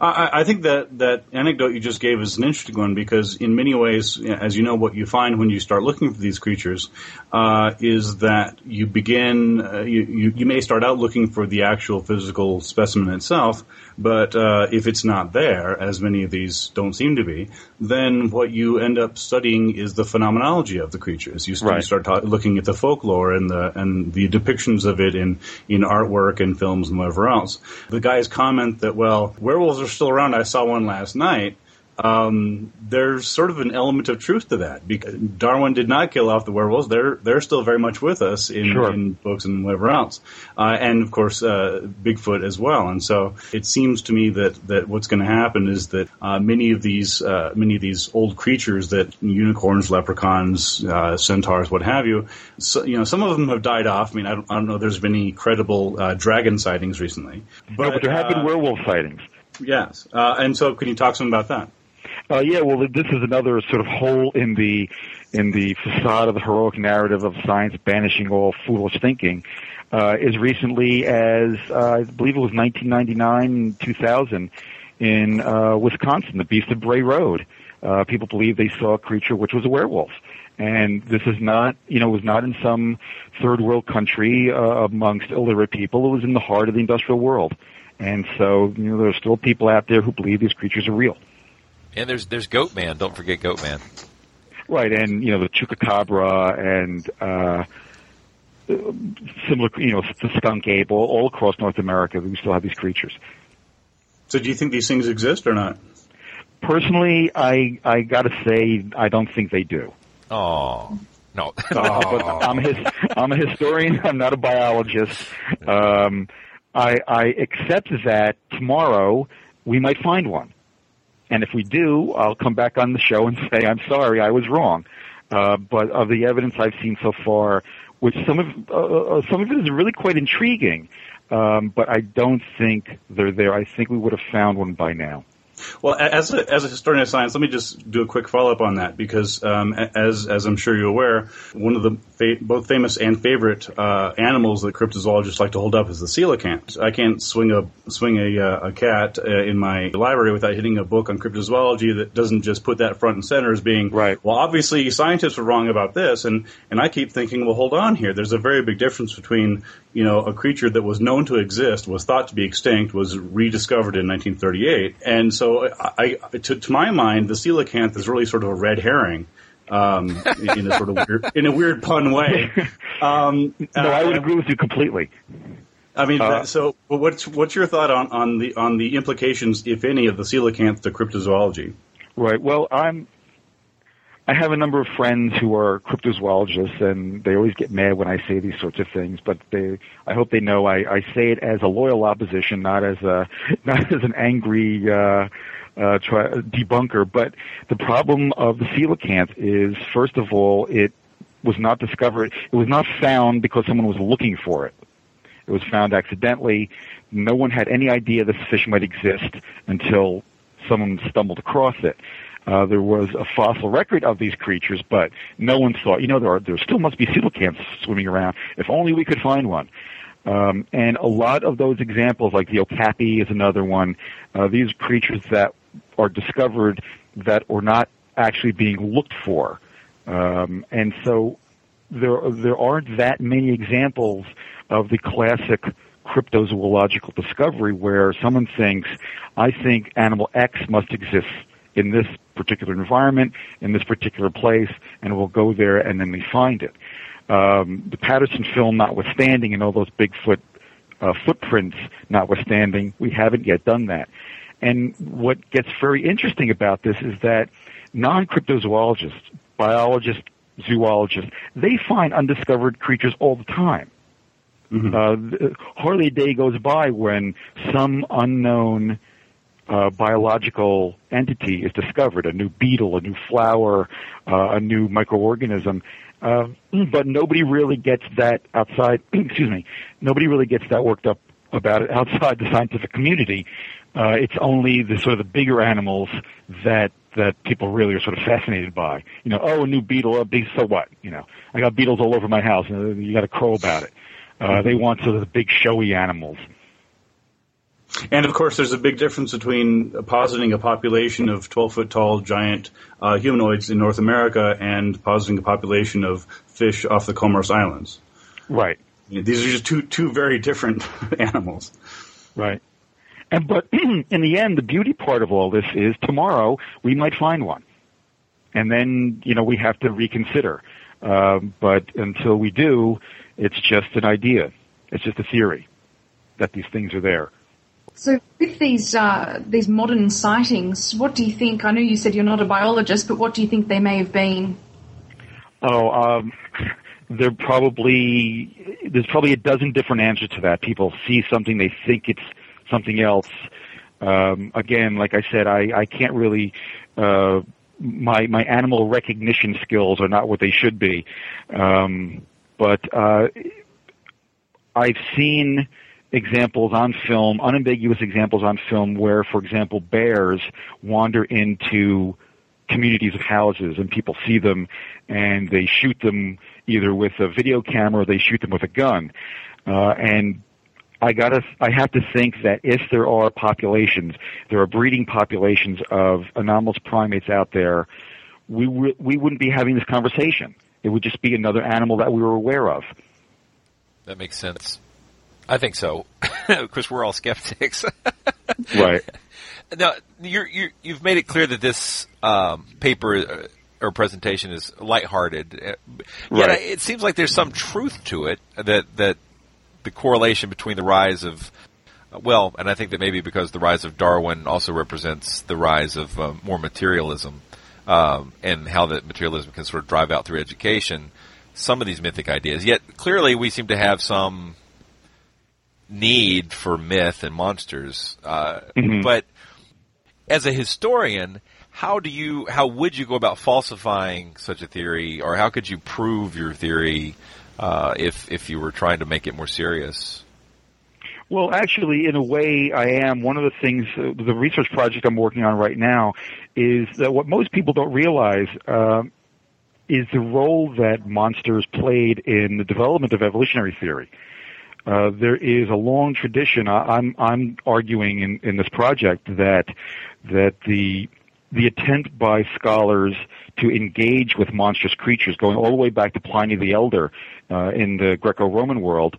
[SPEAKER 10] I, I, think that that anecdote you just gave is an interesting one because, in many ways, as you know, what you find when you start looking for these creatures uh, is that you begin, uh, you, you, you, may start out looking for the actual physical specimen itself, but uh, if it's not there, as many of these don't seem to be, then what you end up studying is the phenomenology of the creatures. You, right. you start ta- looking at the folklore and the and the depictions of it in in artwork and films and whatever else. The guy's comment that well, werewolves are still around. I saw one last night um, there's sort of an element of truth to that because Darwin did not kill off the werewolves. They're they're still very much with us in, sure. in books and whatever else, uh, and of course uh, Bigfoot as well. And so it seems to me that that what's going to happen is that uh, many of these uh, many of these old creatures that unicorns, leprechauns, uh, centaurs, what have you, so, you know, some of them have died off. I mean, I don't, I don't know. There's been any credible uh, dragon sightings recently,
[SPEAKER 12] but, no, but there have been werewolf sightings.
[SPEAKER 10] Yes, and so can you talk some about that?
[SPEAKER 12] Uh, yeah, well, this is another sort of hole in the in the facade of the heroic narrative of science banishing all foolish thinking. Uh, as recently as uh, I believe it was 1999, 2000, in uh, Wisconsin, the Beast of Bray Road. Uh, people believe they saw a creature which was a werewolf. And this is not, you know, it was not in some third world country uh, amongst illiterate people. It was in the heart of the industrial world. And so, you know, there are still people out there who believe these creatures are real.
[SPEAKER 11] And there's there's Goatman. Don't forget Goatman.
[SPEAKER 12] Right, and you know the Chupacabra and uh, similar, you know, the skunk ape, all, all across North America. We still have these creatures.
[SPEAKER 10] So, do you think these things exist or not?
[SPEAKER 12] Personally, I I got to say I don't think they do.
[SPEAKER 11] Oh no,
[SPEAKER 12] Uh, but I'm his, I'm a historian. I'm not a biologist. Um, I, I accept that tomorrow we might find one, and if we do, I'll come back on the show and say I'm sorry, I was wrong. Uh, but of the evidence I've seen so far, which some of uh, uh, some of it is really quite intriguing, um, but I don't think they're there. I think we would have found one by now.
[SPEAKER 10] Well, as a, as a historian of science, let me just do a quick follow up on that because, um, as as I'm sure you're aware, one of the fa- both famous and favorite uh, animals that cryptozoologists like to hold up is the coelacanth. I can't swing a swing a, uh, a cat uh, in my library without hitting a book on cryptozoology that doesn't just put that front and center as being right. Well, obviously scientists were wrong about this, and and I keep thinking, well, hold on here. There's a very big difference between you know a creature that was known to exist, was thought to be extinct, was rediscovered in 1938, and so I, to, to my mind, the coelacanth is really sort of a red herring. Um, in a sort of weird, in a weird pun way. Um,
[SPEAKER 12] no, I would agree with you completely.
[SPEAKER 10] I mean,
[SPEAKER 12] Uh,
[SPEAKER 10] so what's what's your thought on, on the on the implications, if any, of the coelacanth to cryptozoology?
[SPEAKER 12] Right. Well, I'm. I have a number of friends who are cryptozoologists, and they always get mad when I say these sorts of things. But they, I hope they know I, I say it as a loyal opposition, not as a, not as an angry uh, uh, try, debunker. But the problem of the coelacanth is, first of all, it was not discovered. It was not found because someone was looking for it. It was found accidentally. No one had any idea this fish might exist until someone stumbled across it. Uh, there was a fossil record of these creatures, but no one thought, you know, there are, there still must be coelacanths swimming around. If only we could find one. Um, and a lot of those examples, like the okapi is another one, uh, these creatures that are discovered that are not actually being looked for. Um, and so there, there aren't that many examples of the classic cryptozoological discovery where someone thinks, I think animal X must exist in this particular environment, in this particular place, and we'll go there and then they find it. Um, the Patterson film notwithstanding and all those Bigfoot uh, footprints notwithstanding, we haven't yet done that. And what gets very interesting about this is that non-cryptozoologists, biologists, zoologists, they find undiscovered creatures all the time. Uh, hardly a day goes by when some unknown uh, biological entity is discovered, a new beetle, a new flower, uh, a new microorganism. Uh, but nobody really gets that outside, excuse me, nobody really gets that worked up about it outside the scientific community. Uh, it's only the sort of the bigger animals that that people really are sort of fascinated by. You know, oh, a new beetle, a bee, so what? You know, I got beetles all over my house, and you got to crow about it. Uh, they want sort of the big showy animals.
[SPEAKER 10] And of course, there's a big difference between positing a population of 12 foot tall giant uh, humanoids in North America and positing a population of fish off the Comoros Islands.
[SPEAKER 12] Right.
[SPEAKER 10] These are just two two very different animals.
[SPEAKER 12] Right. And but in the end, the beauty part of all this is tomorrow we might find one, and then you know we have to reconsider. Um, but until we do, it's just an idea. It's just a theory that these things are there.
[SPEAKER 8] So, with these uh, these modern sightings, what do you think? I know you said you're not a biologist, but what do you think they may have been?
[SPEAKER 12] Oh, um, there probably there's probably a dozen different answers to that. People see something, they think it's something else. Um, again, like I said, I, I can't really. Uh, my my animal recognition skills are not what they should be, um, but uh, I've seen examples on film, unambiguous examples on film, where, for example, bears wander into communities of houses and people see them and they shoot them either with a video camera or they shoot them with a gun. Uh, and I gotta, I have to think that if there are populations, there are breeding populations of anomalous primates out there, we w- we wouldn't be having this conversation. It would just be another animal that we were aware of.
[SPEAKER 11] That makes sense. I think so, because we're all skeptics.
[SPEAKER 12] right.
[SPEAKER 11] Now, you're, you're, you've made it clear that this um, paper, uh, or presentation is lighthearted. Uh, Yet
[SPEAKER 12] Right.
[SPEAKER 11] it seems like there's some truth to it that that the correlation between the rise of well, and I think that maybe because the rise of Darwin also represents the rise of uh, more materialism um, and how that materialism can sort of drive out through education some of these mythic ideas. Yet clearly we seem to have some need for myth and monsters. Uh,
[SPEAKER 12] Mhm.
[SPEAKER 11] But as a historian, how do you how would you go about falsifying such a theory, or how could you prove your theory uh, if if you were trying to make it more serious?
[SPEAKER 12] Well, actually, in a way, I am. One of the things, uh, the research project I'm working on right now, is that what most people don't realize um is the role that monsters played in the development of evolutionary theory. Uh, there is a long tradition. I, I'm I'm arguing in, in this project that that the the attempt by scholars to engage with monstrous creatures, going all the way back to Pliny the Elder uh, in the Greco-Roman world,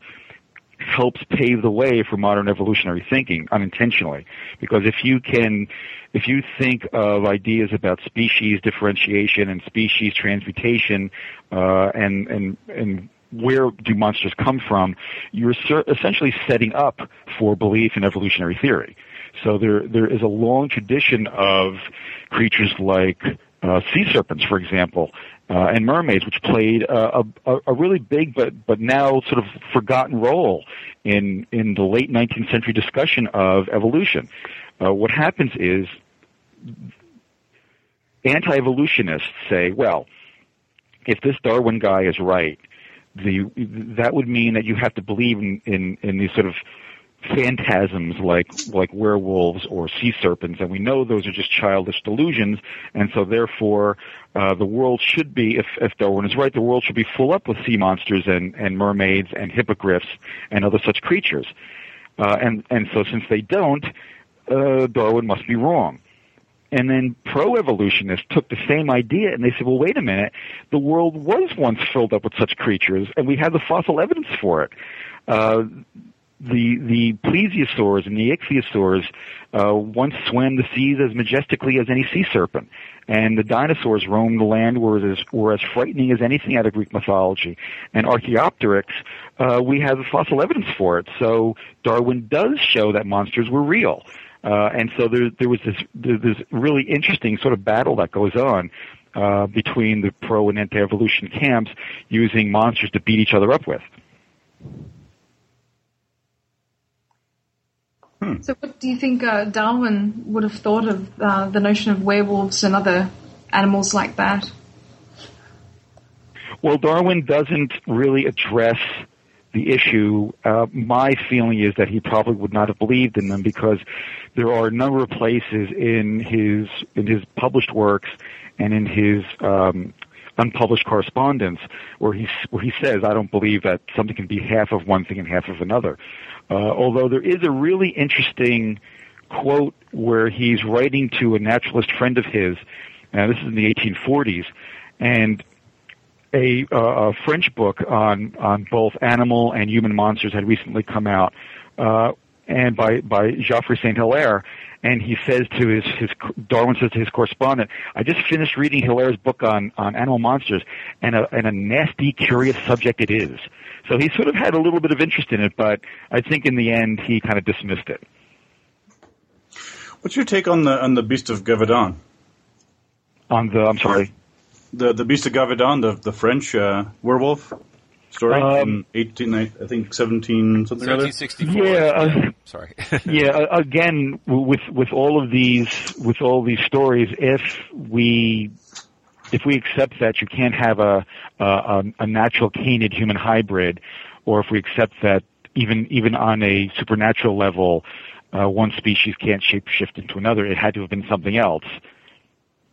[SPEAKER 12] helps pave the way for modern evolutionary thinking unintentionally. Because if you can, if you think of ideas about species differentiation and species transmutation, uh, and and and where do monsters come from, you're essentially setting up for belief in evolutionary theory. So there there is a long tradition of creatures like uh, sea serpents, for example, uh, and mermaids, which played a, a, a really big but but now sort of forgotten role in in the late 19th century discussion of evolution. Uh, what happens is anti-evolutionists say, well, if this Darwin guy is right, the that would mean that you have to believe in in, in these sort of phantasms like like werewolves or sea serpents, and we know those are just childish delusions, and so therefore uh, the world should be, if, if Darwin is right, the world should be full up with sea monsters and, and mermaids and hippogriffs and other such creatures, uh, and and so since they don't, uh, Darwin must be wrong. And then pro-evolutionists took the same idea and they said, well, wait a minute, the world was once filled up with such creatures, and we have the fossil evidence for it. Uh, the the plesiosaurs and the ichthyosaurs uh, once swam the seas as majestically as any sea serpent, and the dinosaurs roamed the land were as were as frightening as anything out of Greek mythology. And Archaeopteryx, uh, we have the fossil evidence for it. So Darwin does show that monsters were real. Uh, and so there, there was this, this really interesting sort of battle that goes on uh, between the pro and anti-evolution camps using monsters to beat each other up with.
[SPEAKER 8] So, what do you think uh, Darwin would have thought of uh, the notion of werewolves and other animals like that?
[SPEAKER 12] Well, Darwin doesn't really address the issue. Uh, my feeling is that he probably would not have believed in them because there are a number of places in his in his published works and in his um, unpublished correspondence where he where he says, "I don't believe that something can be half of one thing and half of another." Uh, although there is a really interesting quote where he's writing to a naturalist friend of his. Now, this is in the 1840s, and a, uh, a French book on on both animal and human monsters had recently come out, uh, and by by Geoffroy Saint Hilaire, and he says to his his Darwin says to his correspondent, "I just finished reading Hilaire's book on on animal monsters, and a and a nasty, curious subject it is." So he sort of had a little bit of interest in it, but I think in the end he kind of dismissed it.
[SPEAKER 10] What's your take on the on the Beast of Gévaudan?
[SPEAKER 12] On the I'm sorry.
[SPEAKER 10] The the Beast of Gévaudan, the the French uh, werewolf story
[SPEAKER 12] Um,
[SPEAKER 10] from eighteen, I I think seventeen something
[SPEAKER 11] 1764.
[SPEAKER 12] Yeah, uh,
[SPEAKER 11] Sorry.
[SPEAKER 12] yeah. uh, Again, with with all of these with all these stories, if we if we accept that you can't have a a, a natural canid human hybrid, or if we accept that even even on a supernatural level, uh, one species can't shapeshift into another, it had to have been something else.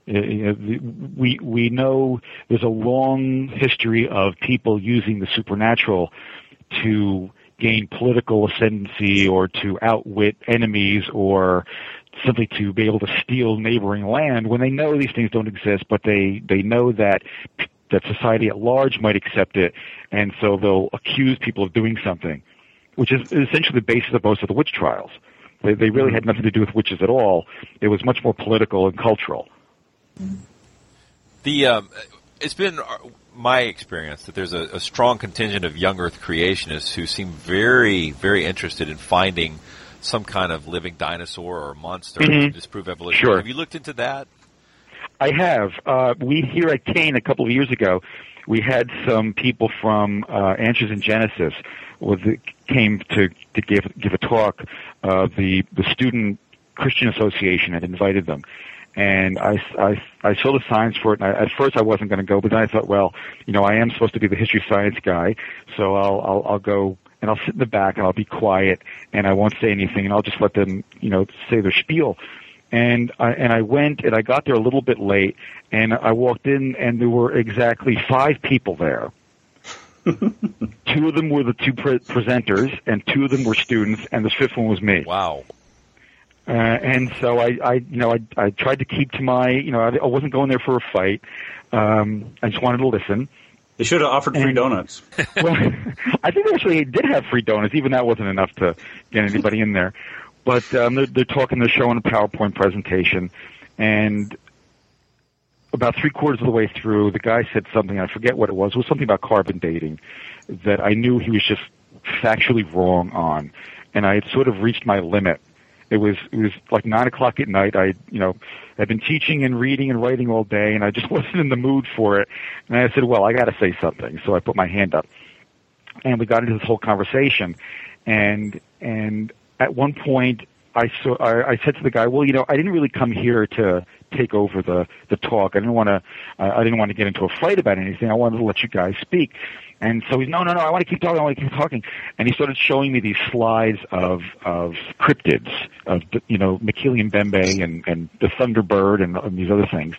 [SPEAKER 12] Uh, you know, we we know there's a long history of people using the supernatural to gain political ascendancy or to outwit enemies or simply to be able to steal neighboring land when they know these things don't exist, but they they know that that society at large might accept it, and so they'll accuse people of doing something, which is essentially the basis of most of the witch trials. They, they really had nothing to do with witches at all. It was much more political and cultural.
[SPEAKER 11] The um, it's been my experience that there's a, a strong contingent of young Earth creationists who seem very, very interested in finding some kind of living dinosaur or monster to
[SPEAKER 12] Mhm.
[SPEAKER 11] disprove evolution.
[SPEAKER 12] Sure.
[SPEAKER 11] Have you looked into that?
[SPEAKER 12] I have. Uh, we here at Kean a couple of years ago, we had some people from uh, Answers in Genesis was came to to give give a talk. Uh, the the student Christian Association had invited them, and I, I, I saw the signs for it. And I, at first, I wasn't going to go, but then I thought, well, you know, I am supposed to be the history science guy, so I'll I'll, I'll go and I'll sit in the back and I'll be quiet and I won't say anything and I'll just let them, you know, say their spiel. And I and I went and I got there a little bit late and I walked in and there were exactly five people there. two of them were the two pre- presenters and two of them were students and the fifth one was me.
[SPEAKER 11] Wow.
[SPEAKER 12] Uh, and so I, I, you know, I, I tried to keep to my, you know, I, I wasn't going there for a fight. Um, I just wanted to listen.
[SPEAKER 10] They should have offered free
[SPEAKER 12] And-
[SPEAKER 10] donuts.
[SPEAKER 12] well, I think they actually did have free donuts. Even that wasn't enough to get anybody in there. But um, they're, they're talking, they're showing a PowerPoint presentation, and about three quarters of the way through, the guy said something. I forget what it was. It was something about carbon dating that I knew he was just factually wrong on, and I had sort of reached my limit. It was it was like nine o'clock at night. I you know I'd been teaching and reading and writing all day, and I just wasn't in the mood for it. And I said, "Well, I got to say something." So I put my hand up, and we got into this whole conversation. And and at one point, I saw I, I said to the guy, "Well, you know, I didn't really come here to take over the the talk. I didn't want to uh, I didn't want to get into a fight about anything. I wanted to let you guys speak." And so he's, "No, no, no! I want to keep talking. I want to keep talking." And he started showing me these slides of of cryptids, of you know, Mokele-mbembe and and the Thunderbird and, and these other things.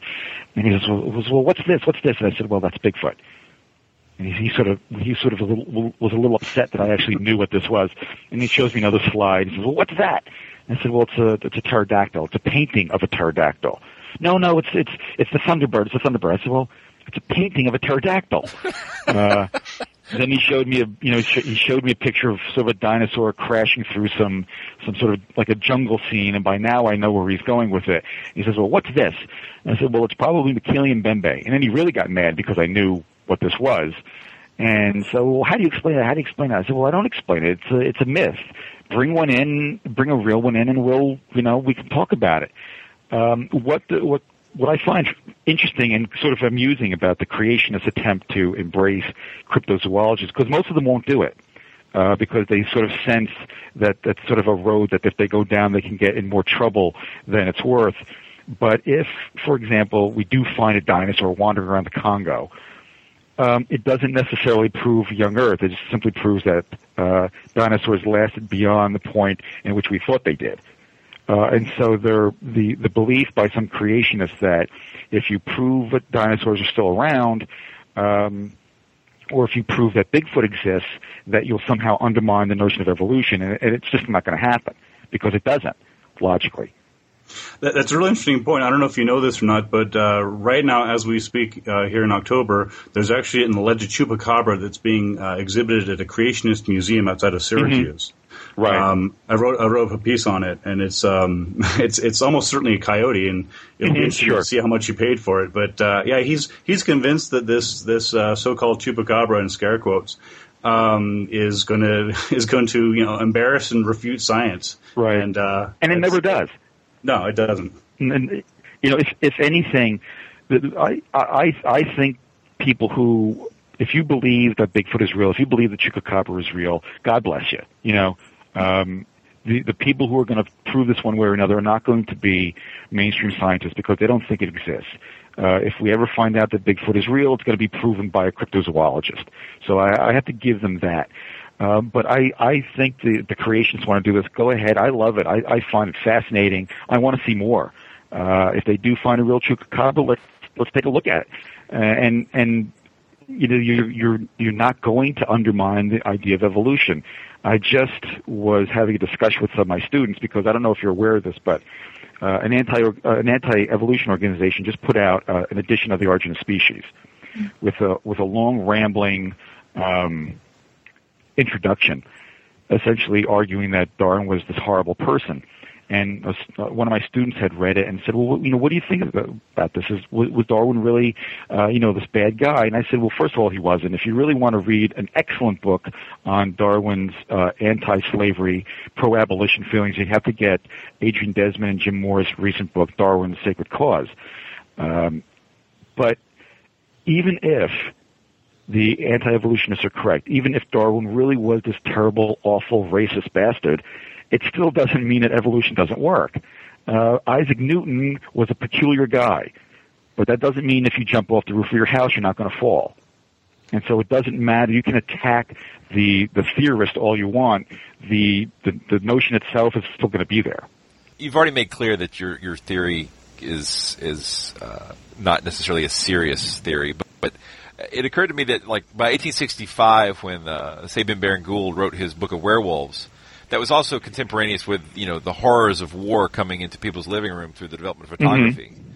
[SPEAKER 12] And he says, "Well, well, what's this? What's this?" And I said, "Well, that's Bigfoot." And he, he sort of he sort of a little, was a little upset that I actually knew what this was. And he shows me another slide. He says, "Well, what's that?" And I said, "Well, it's a it's a pterodactyl. It's a painting of a pterodactyl." No, no, it's it's it's the Thunderbird. It's a Thunderbird. I said, "Well, it's a painting of a pterodactyl." uh, then he showed me a you know he showed me a picture of sort of a dinosaur crashing through some some sort of like a jungle scene, and by now I know where he's going with it. He says, "Well, what's this?" And I said, "Well, it's probably Mokele-mbembe." And then he really got mad because I knew what this was. And so, well, how do you explain it? How do you explain it? I said, well, I don't explain it. It's a, it's a myth. Bring one in, bring a real one in, and we'll, you know, we can talk about it. Um, what the, what what I find interesting and sort of amusing about the creationist attempt to embrace cryptozoologists, because most of them won't do it, uh, because they sort of sense that that's sort of a road that if they go down, they can get in more trouble than it's worth. But if, for example, we do find a dinosaur wandering around the Congo, um, it doesn't necessarily prove young Earth. It just simply proves that uh, dinosaurs lasted beyond the point in which we thought they did. Uh, and so there, the the belief by some creationists that if you prove that dinosaurs are still around, um, or if you prove that Bigfoot exists, that you'll somehow undermine the notion of evolution, and, and it's just not going to happen because it doesn't logically.
[SPEAKER 10] That, that's a really interesting point. I don't know if you know this or not, but uh, right now, as we speak uh, here in October, there's actually an alleged chupacabra that's being uh, exhibited at a creationist museum outside of Syracuse.
[SPEAKER 12] Right.
[SPEAKER 10] Um, I wrote I wrote a piece on it, and it's um, it's it's almost certainly a coyote, and it'll be interesting
[SPEAKER 12] sure.
[SPEAKER 10] to see how much you paid for it. But uh, yeah, he's he's convinced that this this uh, so-called chupacabra in scare quotes um, is going to is going to you know embarrass and refute science.
[SPEAKER 12] Right.
[SPEAKER 10] And uh,
[SPEAKER 12] And it never does.
[SPEAKER 10] No, it doesn't.
[SPEAKER 12] and you know, if if anything, I I I think people who, if you believe that Bigfoot is real, if you believe that Chupacabra is real, God bless you. You know, um, the the people who are going to prove this one way or another are not going to be mainstream scientists because they don't think it exists. Uh, if we ever find out that Bigfoot is real, it's going to be proven by a cryptozoologist. So I, I have to give them that. Uh, but I, I think the, the creationists want to do this. Go ahead. I love it. I, I find it fascinating. I want to see more. Uh, if they do find a real chupacabra, let's let's take a look at it. Uh, and and you know you're you're you're not going to undermine the idea of evolution. I just was having a discussion with some of my students because I don't know if you're aware of this, but uh, an anti uh, an anti evolution organization just put out uh, an edition of the Origin of Species with a with a long rambling um, introduction, essentially arguing that Darwin was this horrible person. And uh, one of my students had read it and said, "Well, you know, what do you think about, this? Is was, was Darwin really, uh, you know, this bad guy?" And I said, "Well, first of all, he wasn't. If you really want to read an excellent book on Darwin's uh, anti-slavery, pro-abolition feelings, you have to get Adrian Desmond and Jim Moore's recent book, Darwin's Sacred Cause." Um, but even if the anti-evolutionists are correct, even if Darwin really was this terrible, awful, racist bastard, it still doesn't mean that evolution doesn't work. Uh, Isaac Newton was a peculiar guy, but that doesn't mean if you jump off the roof of your house, you're not going to fall. And so it doesn't matter. You can attack the the theorist all you want. The the, the notion itself is still going to be there.
[SPEAKER 11] You've already made clear that your your theory is is uh, not necessarily a serious theory, but, but it occurred to me that like by 1865, when uh, Sabine Baring Gould wrote his book of werewolves, that was also contemporaneous with you know the horrors of war coming into people's living room through the development of photography.
[SPEAKER 12] Mm-hmm.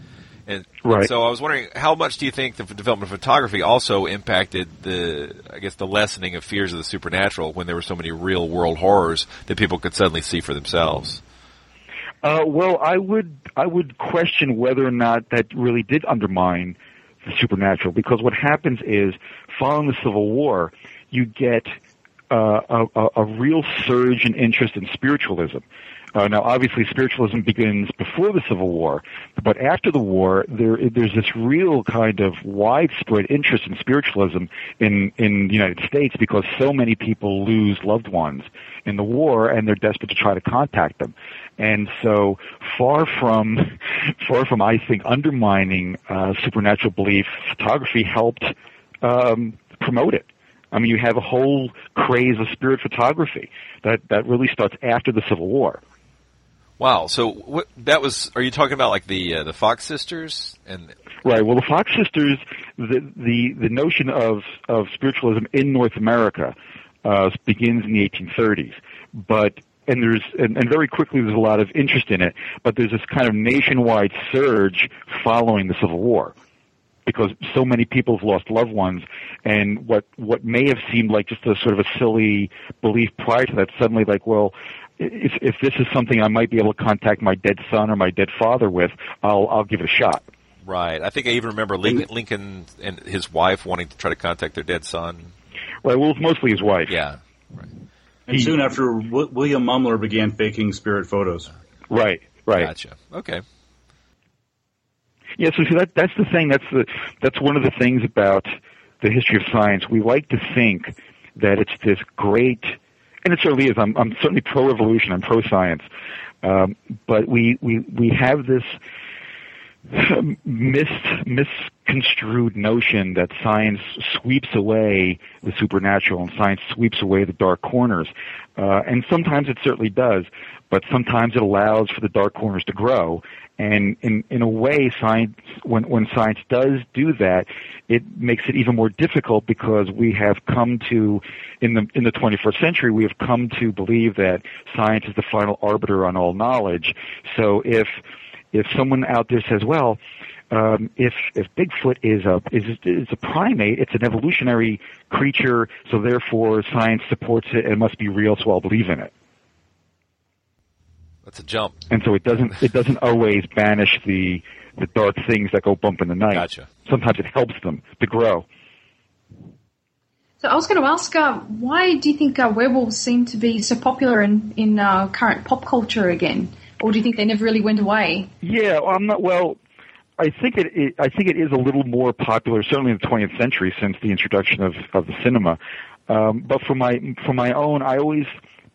[SPEAKER 11] And,
[SPEAKER 12] Right.
[SPEAKER 11] so I was wondering, how much do you think the development of photography also impacted the, I guess, the lessening of fears of the supernatural when there were so many real world horrors that people could suddenly see for themselves?
[SPEAKER 12] Uh, well, I would I would question whether or not that really did undermine the supernatural because what happens is following the Civil War, you get uh, a, a, real surge in interest in spiritualism. Uh, now, obviously, spiritualism begins before the Civil War, but after the war, there there's this real kind of widespread interest in spiritualism in in the United States because so many people lose loved ones in the war, and they're desperate to try to contact them. And so, far from far from I think undermining uh, supernatural belief, photography helped um, promote it. I mean, you have a whole craze of spirit photography that that really starts after the Civil War.
[SPEAKER 11] Wow. So what, that was, are you talking about like the, uh, the Fox sisters and,
[SPEAKER 12] Right. Well, the Fox sisters, the the the notion of of spiritualism in North America uh, begins in the 1830s, but and there's and, and very quickly there's a lot of interest in it, but there's this kind of nationwide surge following the Civil War because so many people have lost loved ones, and what what may have seemed like just a sort of a silly belief prior to that, suddenly like, well, if if this is something I might be able to contact my dead son or my dead father with, I'll I'll give it a shot.
[SPEAKER 11] right. I think I even remember Lincoln, Lincoln and his wife wanting to try to contact their dead son.
[SPEAKER 12] Right. Well, it's mostly his wife.
[SPEAKER 11] Yeah.
[SPEAKER 10] And soon after, w- William Mumler began faking spirit photos.
[SPEAKER 12] Right. Right.
[SPEAKER 11] Gotcha. Okay.
[SPEAKER 12] Yeah, so see that that's the thing. That's the that's one of the things about the history of science. We like to think that it's this great, and it certainly is. I'm I'm certainly pro evolution. I'm pro science, um, but we we we have this mis misconstrued notion that science sweeps away the supernatural and science sweeps away the dark corners, uh, and sometimes it certainly does. But sometimes it allows for the dark corners to grow, and in in a way, science when when science does do that, it makes it even more difficult because we have come to in the in the 21st century we have come to believe that science is the final arbiter on all knowledge. So if if someone out there says, well, um, if if Bigfoot is a is is a primate, it's an evolutionary creature, so therefore science supports it and it must be real, so I'll believe in it.
[SPEAKER 11] That's a jump.
[SPEAKER 12] And so it doesn't it doesn't always banish the the dark things that go bump in the night.
[SPEAKER 11] Gotcha.
[SPEAKER 12] Sometimes it helps them to grow.
[SPEAKER 8] So I was going to ask, uh, why do you think uh, werewolves seem to be so popular in in uh, current pop culture again, or do you think they never really went away?
[SPEAKER 12] Yeah, well, I'm not. Well, I think it, it. I think it is a little more popular, certainly in the 20th century, since the introduction of of the cinema. Um, but for my for my own, I always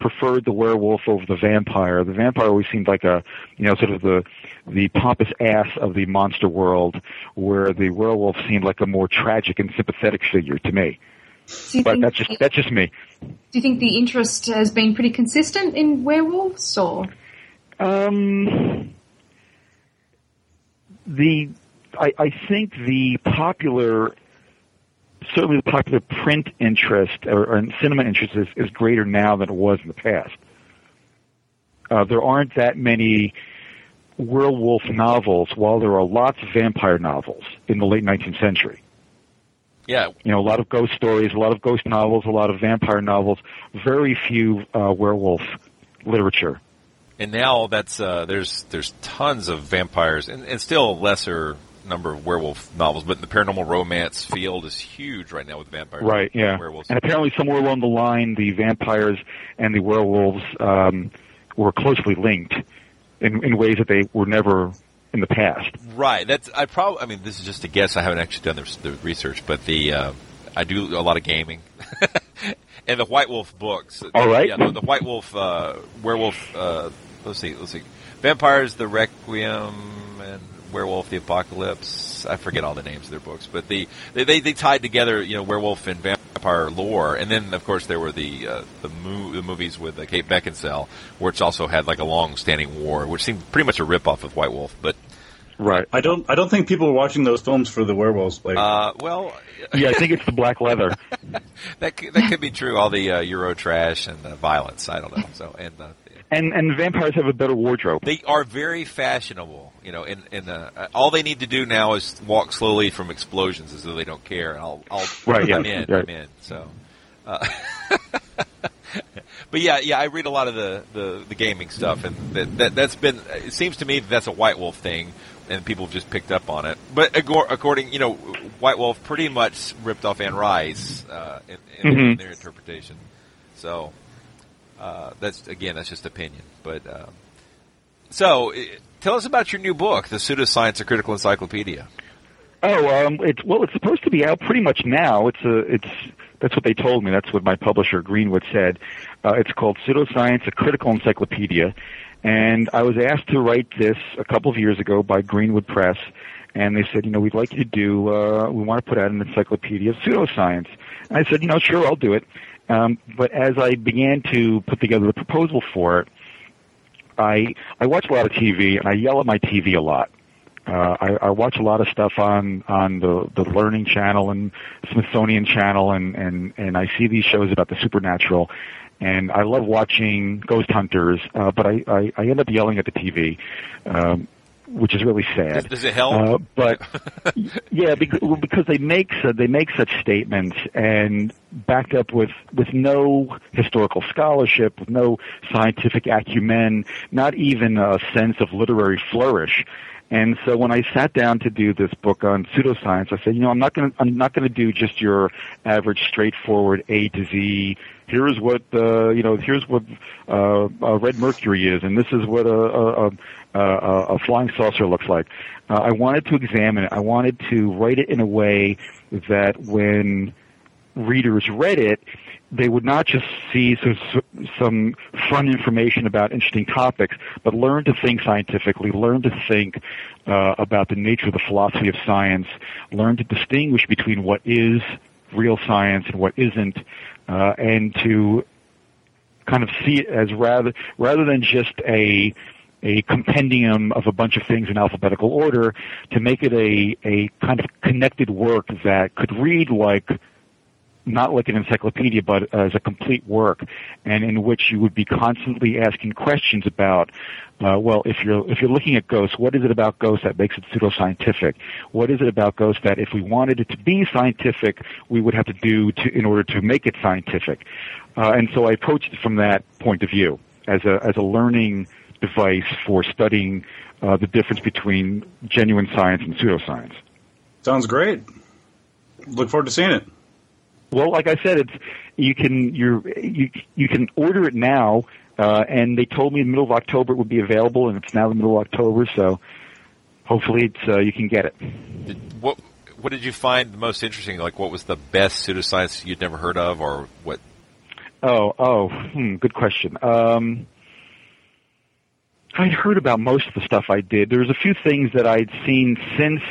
[SPEAKER 12] preferred the werewolf over the vampire. The vampire always seemed like a, you know, sort of the the pompous ass of the monster world, where the werewolf seemed like a more tragic and sympathetic figure to me. But that's just that's just me.
[SPEAKER 8] do you think the interest has been pretty consistent in werewolves, or
[SPEAKER 12] Um, the I, I think the popular, certainly the popular print interest or, or cinema interest is, is greater now than it was in the past. Uh, there aren't that many werewolf novels, while there are lots of vampire novels in the late 19th century.
[SPEAKER 11] Yeah.
[SPEAKER 12] You know, a lot of ghost stories, a lot of ghost novels, a lot of vampire novels, very few uh, werewolf literature.
[SPEAKER 11] And now that's uh, there's there's tons of vampires and, and still lesser number of werewolf novels, but the paranormal romance field is huge right now with vampires.
[SPEAKER 12] Right,
[SPEAKER 11] and
[SPEAKER 12] yeah.
[SPEAKER 11] werewolves.
[SPEAKER 12] And apparently, somewhere along the line, the vampires and the werewolves um, were closely linked in, in ways that they were never in the past.
[SPEAKER 11] Right. That's I probably. I mean, this is just a guess. I haven't actually done the, the research, but the uh, I do a lot of gaming, and the White Wolf books.
[SPEAKER 12] All right.
[SPEAKER 11] Yeah, the, the White Wolf, uh, Werewolf. Uh, let's see. Let's see. Vampires, the Requiem, and Werewolf, the Apocalypse. I forget all the names of their books, but the they they, they tied together, you know, werewolf and vampire lore, and then of course there were the uh, the, mo- the movies with uh, Kate Beckinsale, which also had like a long-standing war, which seemed pretty much a rip-off of White Wolf, but
[SPEAKER 12] Right.
[SPEAKER 10] I don't. I don't think people were watching those films for the werewolves. Like,
[SPEAKER 11] uh, well,
[SPEAKER 12] yeah, I think it's the black leather.
[SPEAKER 11] that could, that could be true. All the uh, Euro trash and the violence. I don't know. So and uh,
[SPEAKER 12] And and vampires have a better wardrobe.
[SPEAKER 11] they are very fashionable. You know, in in uh, all they need to do now is walk slowly from explosions as though they don't care. And I'll I'll
[SPEAKER 12] Right,
[SPEAKER 11] I'm
[SPEAKER 12] yeah,
[SPEAKER 11] in.
[SPEAKER 12] right.
[SPEAKER 11] I'm in. So. Uh, But yeah, yeah, I read a lot of the, the, the gaming stuff, and that, that that's been. It seems to me that that's a White Wolf thing, and people have just picked up on it. But according, you know, White Wolf pretty much ripped off Anne Rice uh, in, in, in
[SPEAKER 12] Mhm.
[SPEAKER 11] their interpretation. So uh, that's again, that's just opinion. But uh, so, tell us about your new book, The Pseudoscience: A Critical Encyclopedia.
[SPEAKER 12] Oh, um, it's well, it's supposed to be out pretty much now. It's a, it's that's what they told me. That's what my publisher Greenwood said. Uh, it's called Pseudoscience: A Critical Encyclopedia, and I was asked to write this a couple of years ago by Greenwood Press, and they said, you know, we'd like you to do. Uh, we want to put out an encyclopedia of pseudoscience. And I said, you know, sure, I'll do it. Um, but as I began to put together the proposal for it, I I watch a lot of TV and I yell at my TV a lot. Uh, I, I watch a lot of stuff on on the the Learning Channel and Smithsonian Channel, and and and I see these shows about the supernatural, and I love watching Ghost Hunters, uh, but I, I I end up yelling at the TV. Um, which is really sad.
[SPEAKER 11] Does, does it help?
[SPEAKER 12] Uh, but yeah, because, because they make so- they make such statements and backed up with with no historical scholarship, with no scientific acumen, not even a sense of literary flourish. And so when I sat down to do this book on pseudoscience, I said, you know, I'm not going to I'm not going to do just your average straightforward A to Z. Here's what uh, you know. Here's what uh, uh, red mercury is, and this is what a, a, a, a, a flying saucer looks like. Uh, I wanted to examine it. I wanted to write it in a way that when readers read it, they would not just see some, some fun information about interesting topics, but learn to think scientifically, learn to think uh, about the nature of the philosophy of science, learn to distinguish between what is real science and what isn't, uh, and to kind of see it as rather rather than just a a compendium of a bunch of things in alphabetical order, to make it a a kind of connected work that could read like not like an encyclopedia, but as a complete work, and in which you would be constantly asking questions about, uh, well, if you're if you're looking at ghosts, what is it about ghosts that makes it pseudoscientific? What is it about ghosts that, if we wanted it to be scientific, we would have to do to in order to make it scientific? Uh, and so I approached it from that point of view as a as a learning device for studying uh, the difference between genuine science and pseudoscience.
[SPEAKER 10] Sounds great. Look forward to seeing it.
[SPEAKER 12] Well, like I said, it's you can you're, you you can order it now, uh, and they told me in the middle of October it would be available, and it's now the middle of October, so hopefully it's uh, you can get it.
[SPEAKER 11] Did, what what did you find the most interesting? Like, what was the best pseudoscience you'd never heard of, or what?
[SPEAKER 12] Oh, oh, hmm, good question. Um, I'd heard about most of the stuff I did. There was a few things that I'd seen since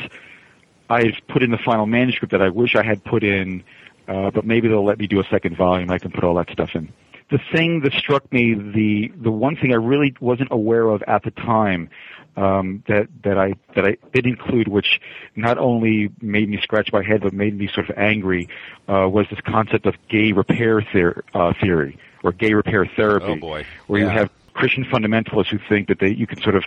[SPEAKER 12] I've put in the final manuscript that I wish I had put in, uh, but maybe they'll let me do a second volume. I can put all that stuff in. The thing that struck me, the the one thing I really wasn't aware of at the time, um, that that I that I did include, which not only made me scratch my head but made me sort of angry, uh, was this concept of gay repair theor- uh, theory or gay repair therapy,
[SPEAKER 11] Oh boy!
[SPEAKER 12] where you have Christian fundamentalists who think that they you can sort of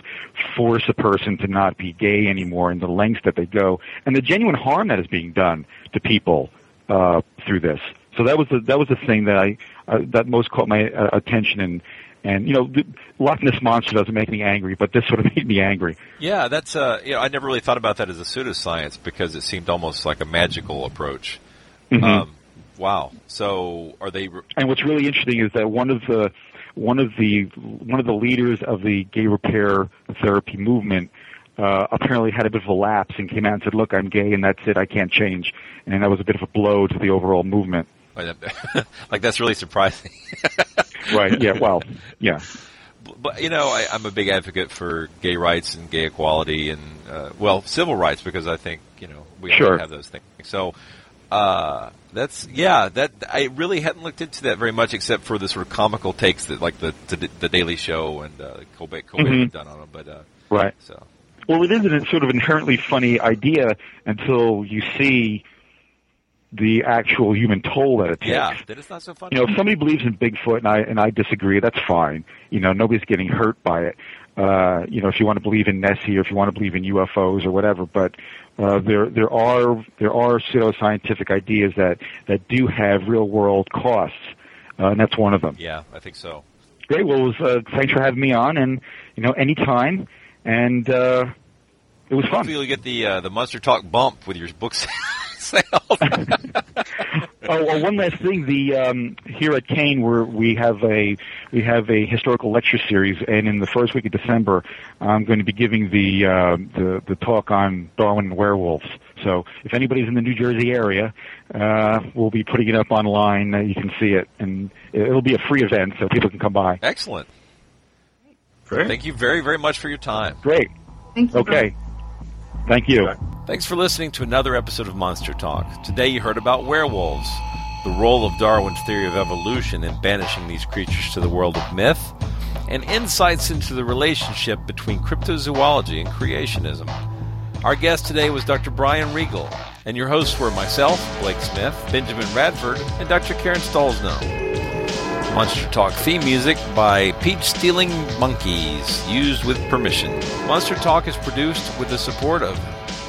[SPEAKER 12] force a person to not be gay anymore, and the lengths that they go, and the genuine harm that is being done to people uh, through this. So that was the that was the thing that I uh, that most caught my uh, attention, and And you know, the Loch Ness monster doesn't make me angry, but this sort of made me angry.
[SPEAKER 11] Yeah, that's uh, you know, I never really thought about that as a pseudoscience because it seemed almost like a magical approach.
[SPEAKER 12] Mhm.
[SPEAKER 11] Um, wow. So are they? Re-
[SPEAKER 12] And what's really interesting is that one of the one of the one of the leaders of the gay repair therapy movement uh, apparently had a bit of a lapse and came out and said, "Look, I'm gay, and that's it. I can't change." And that was a bit of a blow to the overall movement.
[SPEAKER 11] like that's really surprising.
[SPEAKER 12] Right? Yeah. Well. Yeah.
[SPEAKER 11] But you know, I, I'm a big advocate for gay rights and gay equality and uh, well, civil rights because I think you know we all
[SPEAKER 12] Sure.
[SPEAKER 11] have those things. So uh, that's yeah, that I really hadn't looked into that very much except for the sort of comical takes that like the the, the Daily Show and uh, Colbert Colbert
[SPEAKER 12] Mhm.
[SPEAKER 11] have done on them. But uh,
[SPEAKER 12] Right.
[SPEAKER 11] So.
[SPEAKER 12] Well, it is a sort of inherently funny idea until you see the actual human toll that it takes.
[SPEAKER 11] yeah, that is not so funny.
[SPEAKER 12] You know, if somebody believes in Bigfoot and I and I disagree, that's fine. You know, nobody's getting hurt by it. Uh, you know, if you want to believe in Nessie or if you want to believe in UFOs or whatever, but uh, there there are there are pseudoscientific ideas that that do have real world costs, uh, and that's one of them.
[SPEAKER 11] Yeah, I think so.
[SPEAKER 12] Great. Well, it was, uh, thanks for having me on, and you know, anytime, and uh, it was fun.
[SPEAKER 11] Hopefully you'll get the uh, the Monster Talk bump with your book sale.
[SPEAKER 12] oh, well, one last thing. The um, here at Kean, we're, we have a we have a historical lecture series, and in the first week of December, I'm going to be giving the uh, the, the talk on Darwin and werewolves. So, if anybody's in the New Jersey area, uh, we'll be putting it up online. Uh, you can see it, and it'll be a free event, so people can come by.
[SPEAKER 11] Excellent.
[SPEAKER 10] Great.
[SPEAKER 11] Thank you very very much for your time.
[SPEAKER 12] Great.
[SPEAKER 8] Thank you.
[SPEAKER 12] Okay. Thank you.
[SPEAKER 11] Thanks for listening to another episode of Monster Talk. Today you heard about werewolves, the role of Darwin's theory of evolution in banishing these creatures to the world of myth, and insights into the relationship between cryptozoology and creationism. Our guest today was Dr. Brian Regal, and your hosts were myself, Blake Smith, Benjamin Radford, and Dr. Karen Stollznow. Monster Talk theme music by Peach Stealing Monkeys, used with permission. Monster Talk is produced with the support of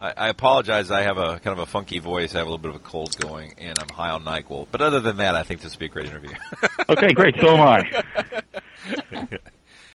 [SPEAKER 11] I, I apologize. I have a kind of a funky voice. I have a little bit of a cold going, and I'm high on Nyquil. But other than that, I think this would be a great interview.
[SPEAKER 12] Okay, great. So am I.